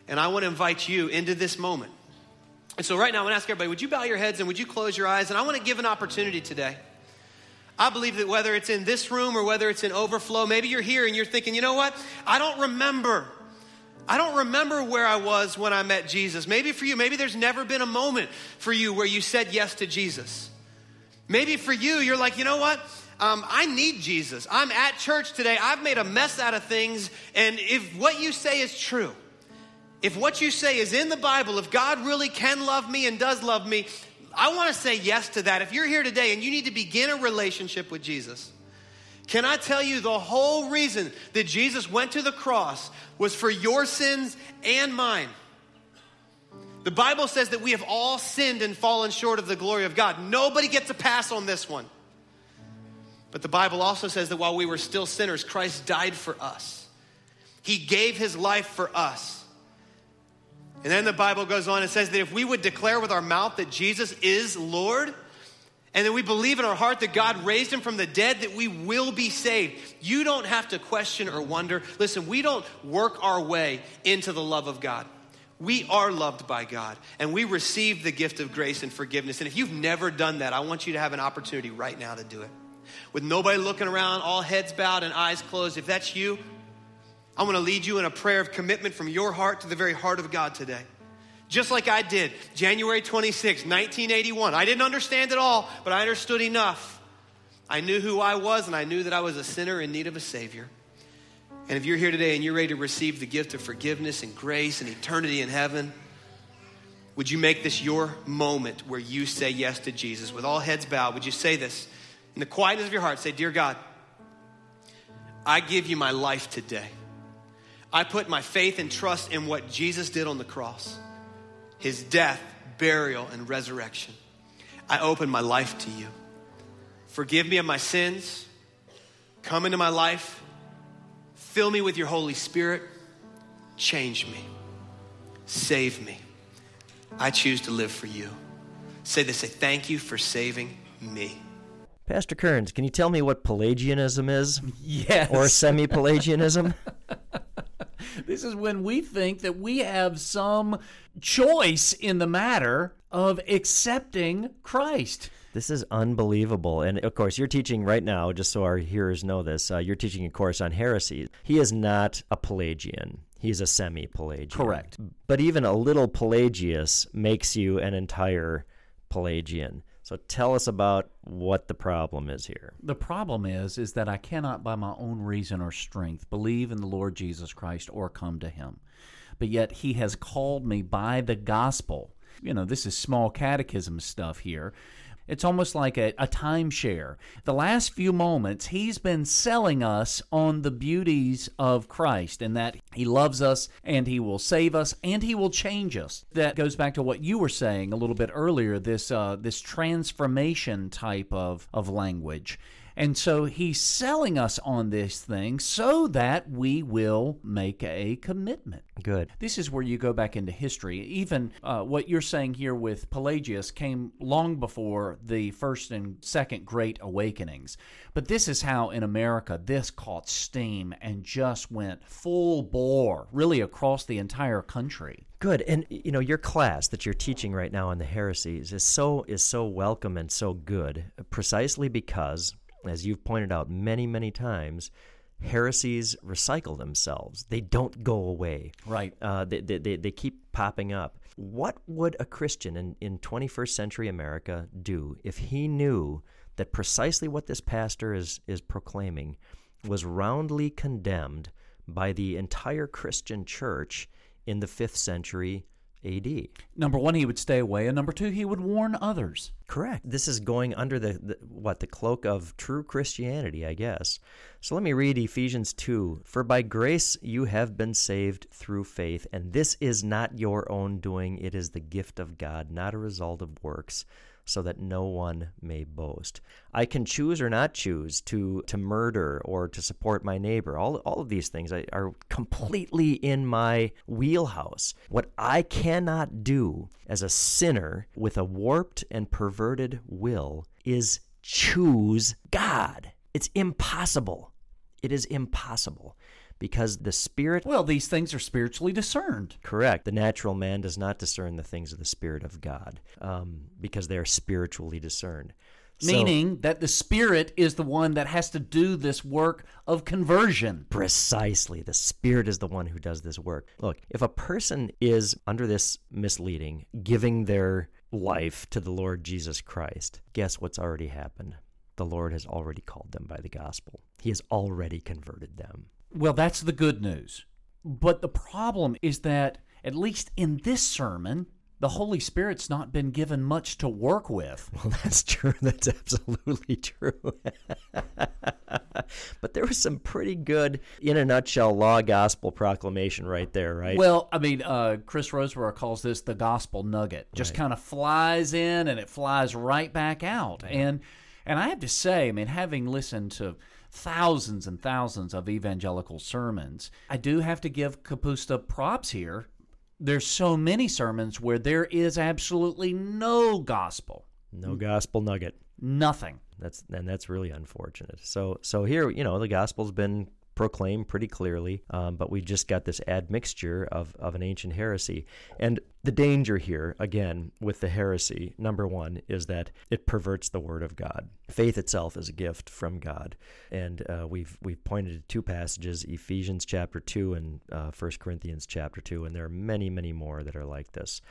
And I want to invite you into this moment. And so, right now, I want to ask everybody would you bow your heads and would you close your eyes? And I want to give an opportunity today. I believe that whether it's in this room or whether it's in overflow, maybe you're here and you're thinking, you know what? I don't remember. I don't remember where I was when I met Jesus. Maybe for you, maybe there's never been a moment for you where you said yes to Jesus. Maybe for you, you're like, you know what? um, I need Jesus. I'm at church today. I've made a mess out of things. And if what you say is true, if what you say is in the Bible, if God really can love me and does love me, I want to say yes to that. If you're here today and you need to begin a relationship with Jesus, can I tell you the whole reason that Jesus went to the cross was for your sins and mine? The Bible says that we have all sinned and fallen short of the glory of God. Nobody gets a pass on this one. But the Bible also says that while we were still sinners, Christ died for us. He gave his life for us. And then the Bible goes on and says that if we would declare with our mouth that Jesus is Lord, and that we believe in our heart that God raised him from the dead, that we will be saved. You don't have to question or wonder. Listen, we don't work our way into the love of God. We are loved by God, and we receive the gift of grace and forgiveness. And if you've never done that, I want you to have an opportunity right now to do it. With nobody looking around, all heads bowed and eyes closed. If that's you, I want to lead you in a prayer of commitment from your heart to the very heart of God today. Just like I did January 26, 1981. I didn't understand it all, but I understood enough. I knew who I was, and I knew that I was a sinner in need of a Savior. And if you're here today and you're ready to receive the gift of forgiveness and grace and eternity in heaven, would you make this your moment where you say yes to Jesus? With all heads bowed, would you say this in the quietness of your heart? Say, Dear God, I give you my life today. I put my faith and trust in what Jesus did on the cross his death, burial, and resurrection. I open my life to you. Forgive me of my sins. Come into my life Fill me with your Holy Spirit. Change me. Save me. I choose to live for you. Say this say, thank you for saving me. Pastor Kerns, can you tell me what Pelagianism is? Yes. Or semi Pelagianism? *laughs* this is when we think that we have some choice in the matter of accepting Christ. This is unbelievable. And of course, you're teaching right now, just so our hearers know this, uh, you're teaching a course on heresy. He is not a Pelagian. He's a semi Pelagian. Correct. But even a little Pelagius makes you an entire Pelagian. So tell us about what the problem is here. The problem is is that I cannot by my own reason or strength believe in the Lord Jesus Christ or come to him. But yet he has called me by the gospel. You know, this is small catechism stuff here. It's almost like a, a timeshare. The last few moments, he's been selling us on the beauties of Christ and that he loves us and he will save us and he will change us. That goes back to what you were saying a little bit earlier this, uh, this transformation type of, of language. And so he's selling us on this thing so that we will make a commitment. Good. This is where you go back into history. Even uh, what you're saying here with Pelagius came long before the first and second great awakenings. But this is how in America this caught steam and just went full bore, really across the entire country. Good. And you know, your class that you're teaching right now on the heresies is so is so welcome and so good precisely because as you've pointed out many, many times, heresies recycle themselves. They don't go away. Right. Uh, they, they, they keep popping up. What would a Christian in, in 21st century America do if he knew that precisely what this pastor is, is proclaiming was roundly condemned by the entire Christian church in the 5th century AD. Number one, he would stay away, and number two, he would warn others. Correct. This is going under the, the, what the cloak of true Christianity, I guess. So let me read Ephesians 2. For by grace you have been saved through faith, and this is not your own doing, it is the gift of God, not a result of works so that no one may boast. I can choose or not choose to, to murder or to support my neighbor. All, all of these things are completely in my wheelhouse. What I cannot do as a sinner with a warped and perverted will is choose God. It's impossible. It is impossible because the spirit. Well, these things are spiritually discerned. Correct. The natural man does not discern the things of the Spirit of God um, because they are spiritually discerned. Meaning so, that the Spirit is the one that has to do this work of conversion. Precisely. The Spirit is the one who does this work. Look, if a person is under this misleading, giving their life to the Lord Jesus Christ, guess what's already happened? The Lord has already called them by the gospel. He has already converted them. Well, that's the good news. But the problem is that, at least in this sermon, the Holy Spirit's not been given much to work with. Well, *laughs* that's true. That's absolutely true. *laughs* but there was some pretty good, in a nutshell, law gospel proclamation right there, right? Well, I mean, uh, Chris Rosebrough calls this the gospel nugget. Just right. kind of flies in and it flies right back out. And and I have to say, I mean, having listened to thousands and thousands of evangelical sermons. I do have to give Kapusta props here. There's so many sermons where there is absolutely no gospel. No gospel nugget. Nothing. That's and that's really unfortunate. So so here, you know, the gospel's been proclaim pretty clearly, um, but we just got this admixture of, of an ancient heresy. And the danger here, again, with the heresy, number one, is that it perverts the Word of God. Faith itself is a gift from God, and uh, we've we've pointed to two passages: Ephesians chapter two and uh, 1 Corinthians chapter two, and there are many, many more that are like this.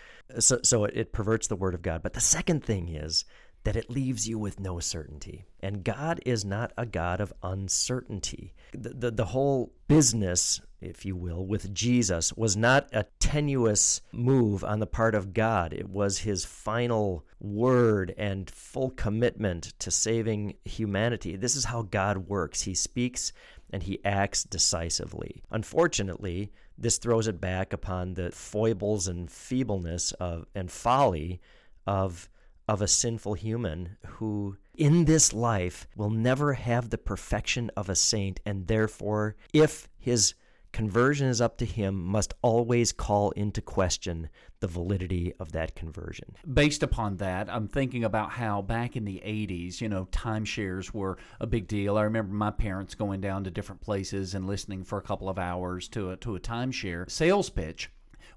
So, so it perverts the Word of God. But the second thing is that it leaves you with no certainty. And God is not a God of uncertainty. The, the, the, whole business, if you will, with Jesus was not a tenuous move on the part of God. It was his final word and full commitment to saving humanity. This is how God works. He speaks and he acts decisively. Unfortunately, this throws it back upon the foibles and feebleness of and folly of of a sinful human who in this life will never have the perfection of a saint and therefore if his conversion is up to him must always call into question the validity of that conversion. Based upon that, I'm thinking about how back in the 80s, you know, timeshares were a big deal. I remember my parents going down to different places and listening for a couple of hours to a, to a timeshare sales pitch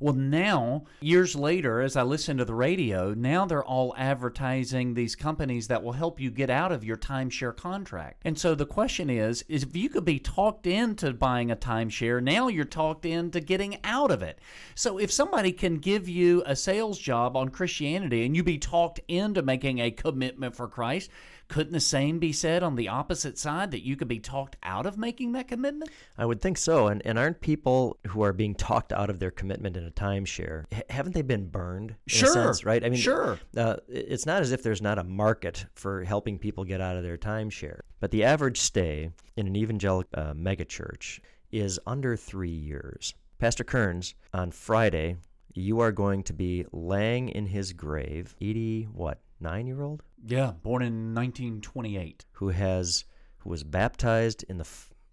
well, now, years later, as I listen to the radio, now they're all advertising these companies that will help you get out of your timeshare contract. And so the question is, is if you could be talked into buying a timeshare, now you're talked into getting out of it. So if somebody can give you a sales job on Christianity and you be talked into making a commitment for Christ, couldn't the same be said on the opposite side that you could be talked out of making that commitment? I would think so. And, and aren't people who are being talked out of their commitment in a timeshare, haven't they been burned? sure. Sense, right? I mean, sure. Uh, it's not as if there's not a market for helping people get out of their timeshare. But the average stay in an evangelical uh, megachurch is under three years. Pastor Kerns, on Friday, you are going to be laying in his grave, 80, what, nine year old? Yeah, born in 1928. Who has who was baptized in the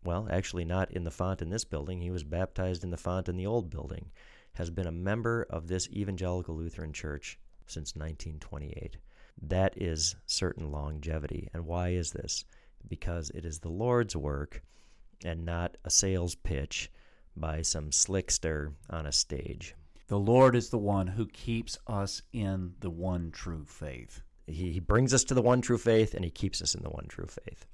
well, actually not in the font in this building. He was baptized in the font in the old building. Has been a member of this evangelical Lutheran church since 1928. That is certain longevity. And why is this? Because it is the Lord's work and not a sales pitch by some slickster on a stage. The Lord is the one who keeps us in the one true faith. He, he brings us to the one true faith and he keeps us in the one true faith.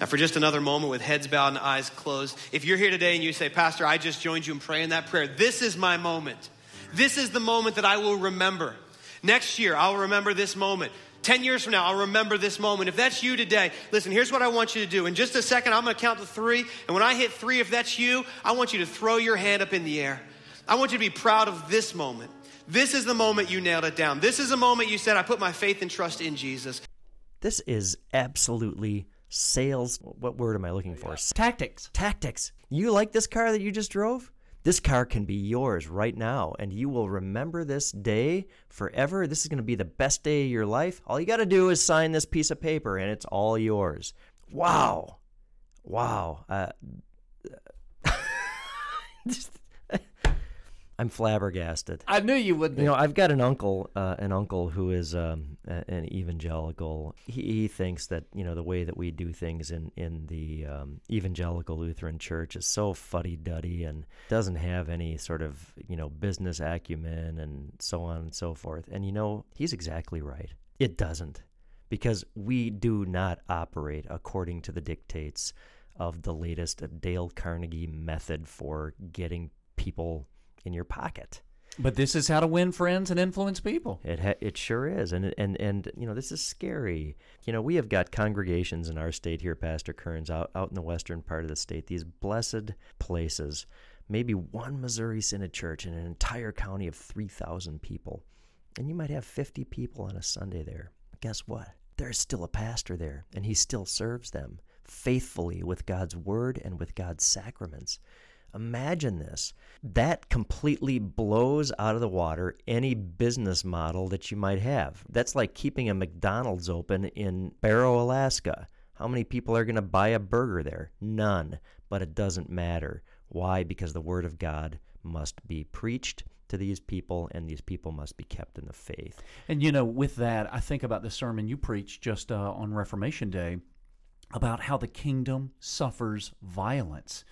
Now, for just another moment with heads bowed and eyes closed, if you're here today and you say, Pastor, I just joined you in praying that prayer, this is my moment. This is the moment that I will remember. Next year, I'll remember this moment. 10 years from now, I'll remember this moment. If that's you today, listen, here's what I want you to do. In just a second, I'm going to count to three. And when I hit three, if that's you, I want you to throw your hand up in the air. I want you to be proud of this moment. This is the moment you nailed it down. This is the moment you said, I put my faith and trust in Jesus. This is absolutely sales. What word am I looking for? Tactics. Tactics. You like this car that you just drove? This car can be yours right now, and you will remember this day forever. This is going to be the best day of your life. All you got to do is sign this piece of paper, and it's all yours. Wow. Wow. Uh, *laughs* just, I'm flabbergasted. I knew you would. Be. You know, I've got an uncle, uh, an uncle who is um, an evangelical. He, he, thinks that you know the way that we do things in in the um, evangelical Lutheran Church is so fuddy duddy and doesn't have any sort of you know business acumen and so on and so forth. And you know, he's exactly right. It doesn't, because we do not operate according to the dictates of the latest Dale Carnegie method for getting people in your pocket. But this is how to win friends and influence people. It ha- it sure is, and and and you know this is scary. You know we have got congregations in our state here, Pastor Kerns, out out in the western part of the state. These blessed places, maybe one Missouri Synod church in an entire county of three thousand people, and you might have fifty people on a Sunday there. Guess what? There's still a pastor there, and he still serves them faithfully with God's word and with God's sacraments. Imagine this. That completely blows out of the water any business model that you might have. That's like keeping a McDonald's open in Barrow, Alaska. How many people are going to buy a burger there? None. But it doesn't matter. Why? Because the Word of God must be preached to these people, and these people must be kept in the faith. And you know, with that, I think about the sermon you preached just uh, on Reformation Day about how the kingdom suffers violence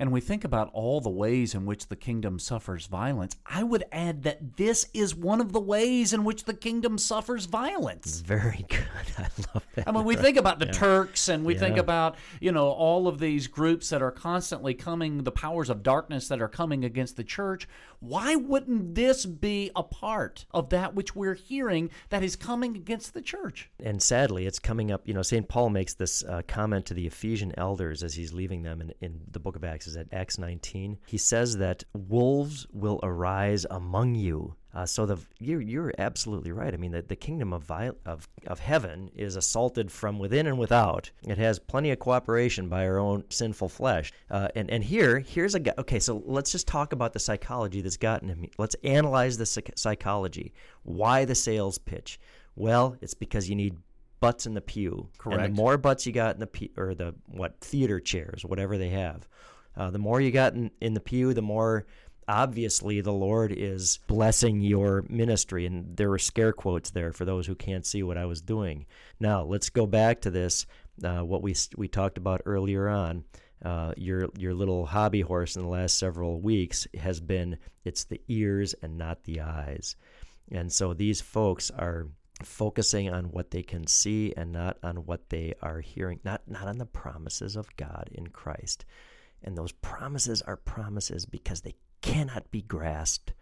and we think about all the ways in which the kingdom suffers violence, I would add that this is one of the ways in which the kingdom suffers violence. Very *laughs* good. I love that. I mean, we think about the Yeah. Turks and we think about, you know, all of these groups that are constantly coming, the powers of darkness that are coming against the church. Why wouldn't this be a part of that which we're hearing that is coming against the church? and sadly, it's coming up. You know, St. Paul makes this uh, comment to the Ephesian elders as he's leaving them in, in the book of Acts, is at Acts 19. He says that wolves will arise among you. Uh, so the you're, you're absolutely right. I mean, the, the kingdom of, vi- of of heaven is assaulted from within and without. It has plenty of cooperation by our own sinful flesh. Uh, and and here here's a guy. Okay, so let's just talk about the psychology that's gotten him. Let's analyze the psych- psychology. Why the sales pitch? Well, it's because you need butts in the pew. And Correct. the more butts you got in the pew, or the what theater chairs, whatever they have, uh, the more you got in, in the pew, the more obviously the Lord is blessing your ministry. And there were scare quotes there for those who can't see what I was doing. Now let's go back to this. Uh, what we we talked about earlier on. Uh, your your little hobby horse in the last several weeks has been it's the ears and not the eyes, and so these folks are focusing on what they can see and not on what they are hearing, not not on the promises of God in Christ. And those promises are promises because they cannot be grasped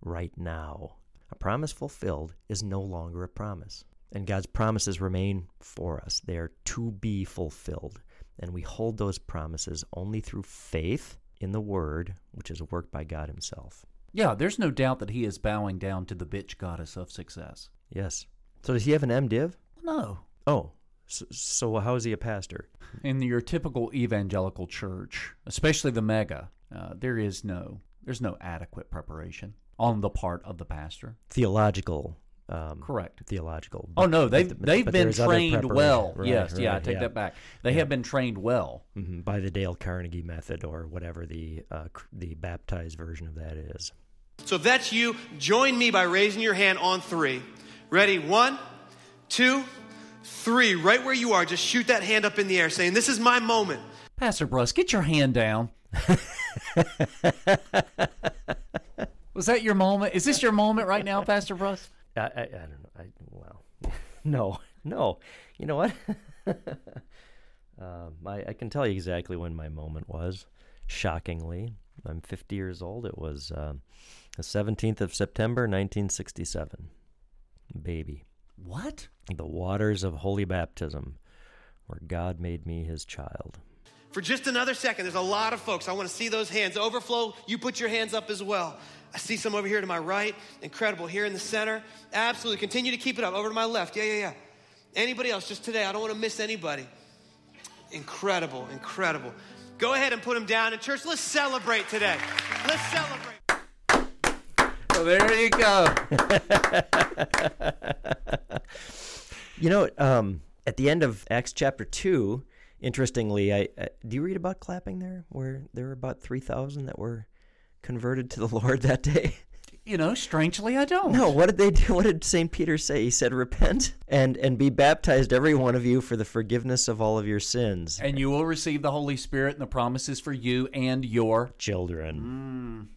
right now. A promise fulfilled is no longer a promise. And God's promises remain for us. They are to be fulfilled. And we hold those promises only through faith in the Word, which is worked by God Himself. Yeah, there's no doubt that he is bowing down to the bitch goddess of success. Yes. So does he have an MDiv? No. Oh, so, so how is he a pastor? In your typical evangelical church, especially the mega, uh, there is no there's no adequate preparation on the part of the pastor. Theological. Um, Correct. Theological. Oh no, they've but- they've but been trained well. Right, yes, yeah, I right, take that back. They have been trained well. Mhm, by the Dale Carnegie method, or whatever the uh, the baptized version of that is. So if that's you, join me by raising your hand on three. Ready? One, two, three. Right where you are, just shoot that hand up in the air saying, This is my moment. Pastor Bruss, get your hand down. *laughs* Was that your moment? Is this your moment right now, Pastor Bruss? I, I, I don't know. I, well, *laughs* no, no. You know what? *laughs* um, I, I can tell you exactly when my moment was. Shockingly, I'm 50 years old. It was um, the 17th of September, 1967. Baby. What? The waters of holy baptism, where God made me his child. For just another second, there's a lot of folks. I want to see those hands overflow. You put your hands up as well. I see some over here to my right. Incredible. Here in the center. Absolutely. Continue to keep it up. Over to my left. Yeah, yeah, yeah. Anybody else? Just today. I don't want to miss anybody. Incredible. Incredible. Go ahead and put them down. And church, let's celebrate today. Let's celebrate. Oh, there you go. *laughs* You know, um, at the end of Acts chapter 2, interestingly, I, I do you read about clapping there, where there were about 3,000 that were converted to the *laughs* Lord that day? You know, strangely, I don't. No, what did they do? What did St. Peter say? He said, Repent and, and be baptized, every one of you, for the forgiveness of all of your sins. And you will receive the Holy Spirit and the promises for you and your Children.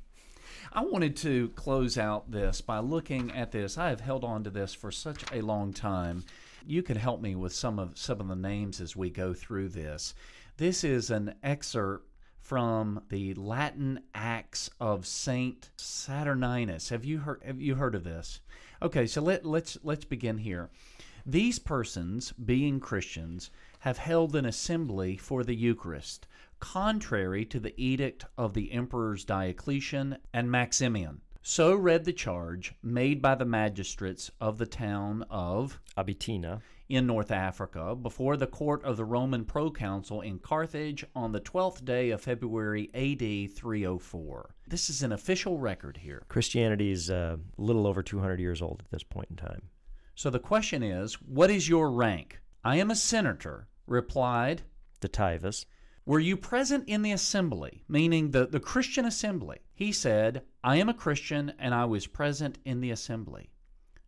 I wanted to close out this by looking at this. I have held on to this for such a long time. You can help me with some of some of the names as we go through this. This is an excerpt from the Latin Acts of Saint Saturninus. Have you heard have you heard of this? Okay, so let, let's let's begin here. These persons, being Christians, have held an assembly for the Eucharist, contrary to the edict of the emperors Diocletian and Maximian. So read the charge made by the magistrates of the town of Abitina. in North Africa before the court of the Roman proconsul in Carthage on the 12th day of February AD 304. This is an official record here. Christianity is uh, a little over 200 years old at this point in time. So the question is, what is your rank? I am a senator, replied. Dativus. Were you present in the assembly, meaning the, the Christian assembly? He said, I am a Christian and I was present in the assembly.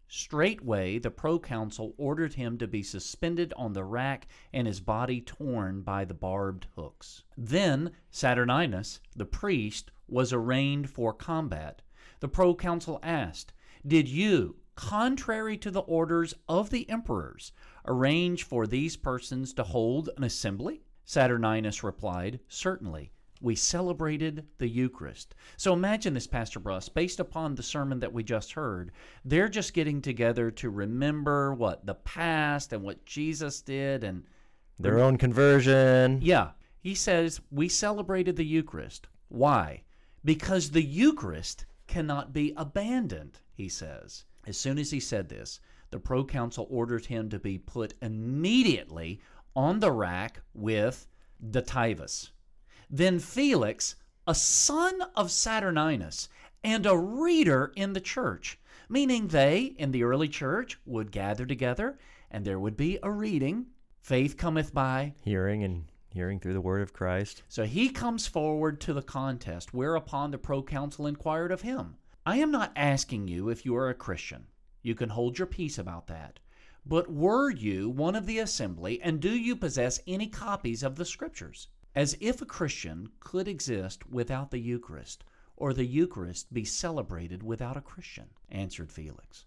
Straightway the proconsul ordered him to be suspended on the rack and his body torn by the barbed hooks. Then Saturninus, the priest, was arraigned for combat. The proconsul asked, Did you, contrary to the orders of the emperors, arrange for these persons to hold an assembly? Saturninus replied, Certainly we celebrated the Eucharist. So imagine this, Pastor Bruss, based upon the sermon that we just heard, they're just getting together to remember what the past and what Jesus did and their own conversion. Yeah. He says, We celebrated the Eucharist. Why? Because the Eucharist cannot be abandoned, he says. As soon as he said this, the proconsul ordered him to be put immediately on the rack with Dativus. Then Felix, a son of Saturninus, and a reader in the church, meaning they, in the early church, would gather together and there would be a reading. Faith cometh by hearing and hearing through the word of Christ. So he comes forward to the contest, whereupon the proconsul inquired of him, I am not asking you if you are a Christian. You can hold your peace about that. But were you one of the assembly, and do you possess any copies of the Scriptures? As if a Christian could exist without the Eucharist, or the Eucharist be celebrated without a Christian, answered Felix.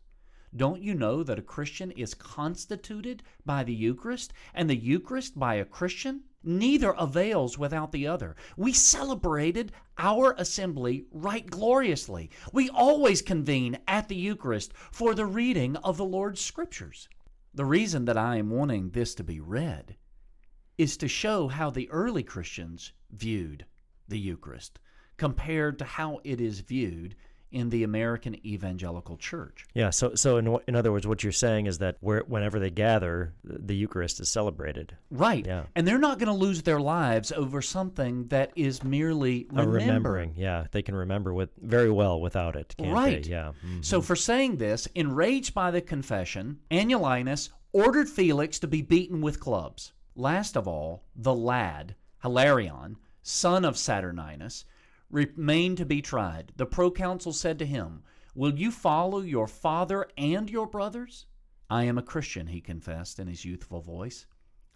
Don't you know that a Christian is constituted by the Eucharist, and the Eucharist by a Christian? Neither avails without the other. We celebrated our assembly right gloriously. We always convene at the Eucharist for the reading of the Lord's Scriptures. The reason that I am wanting this to be read is to show how the early Christians viewed the Eucharist compared to how it is viewed in the American evangelical church. Yeah, so so in in other words what you're saying is that where, whenever they gather the Eucharist is celebrated. Right. Yeah. And they're not going to lose their lives over something that is merely A remembering. Yeah, they can remember with very well without it, can't Right. they? Yeah. mhm. So, for saying this, enraged by the confession, Annulinus ordered Felix to be beaten with clubs. Last of all, the lad, Hilarion, son of Saturninus, remained to be tried. The proconsul said to him, Will you follow your father and your brothers? I am a Christian, he confessed in his youthful voice.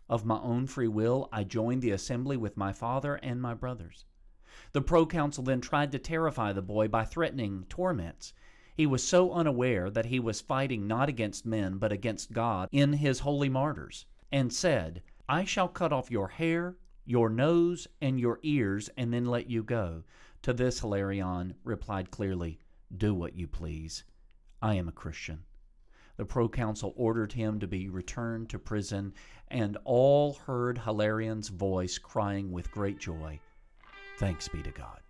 Of my own free will, I joined the assembly with my father and my brothers. The proconsul then tried to terrify the boy by threatening torments. He was so unaware that he was fighting not against men, but against God in his holy martyrs, and said, I shall cut off your hair, your nose, and your ears, and then let you go. To this Hilarion replied clearly, Do what you please. I am a Christian. The proconsul ordered him to be returned to prison, and all heard Hilarion's voice crying with great joy, Thanks be to God.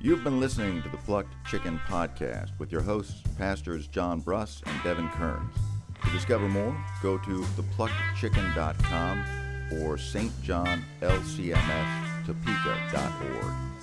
You've been listening to the Plucked Chicken Podcast with your hosts, Pastors John Bruss and Devin Kerns. To discover more, go to thepluckedchicken.com or stjohnlcmstopeka.org.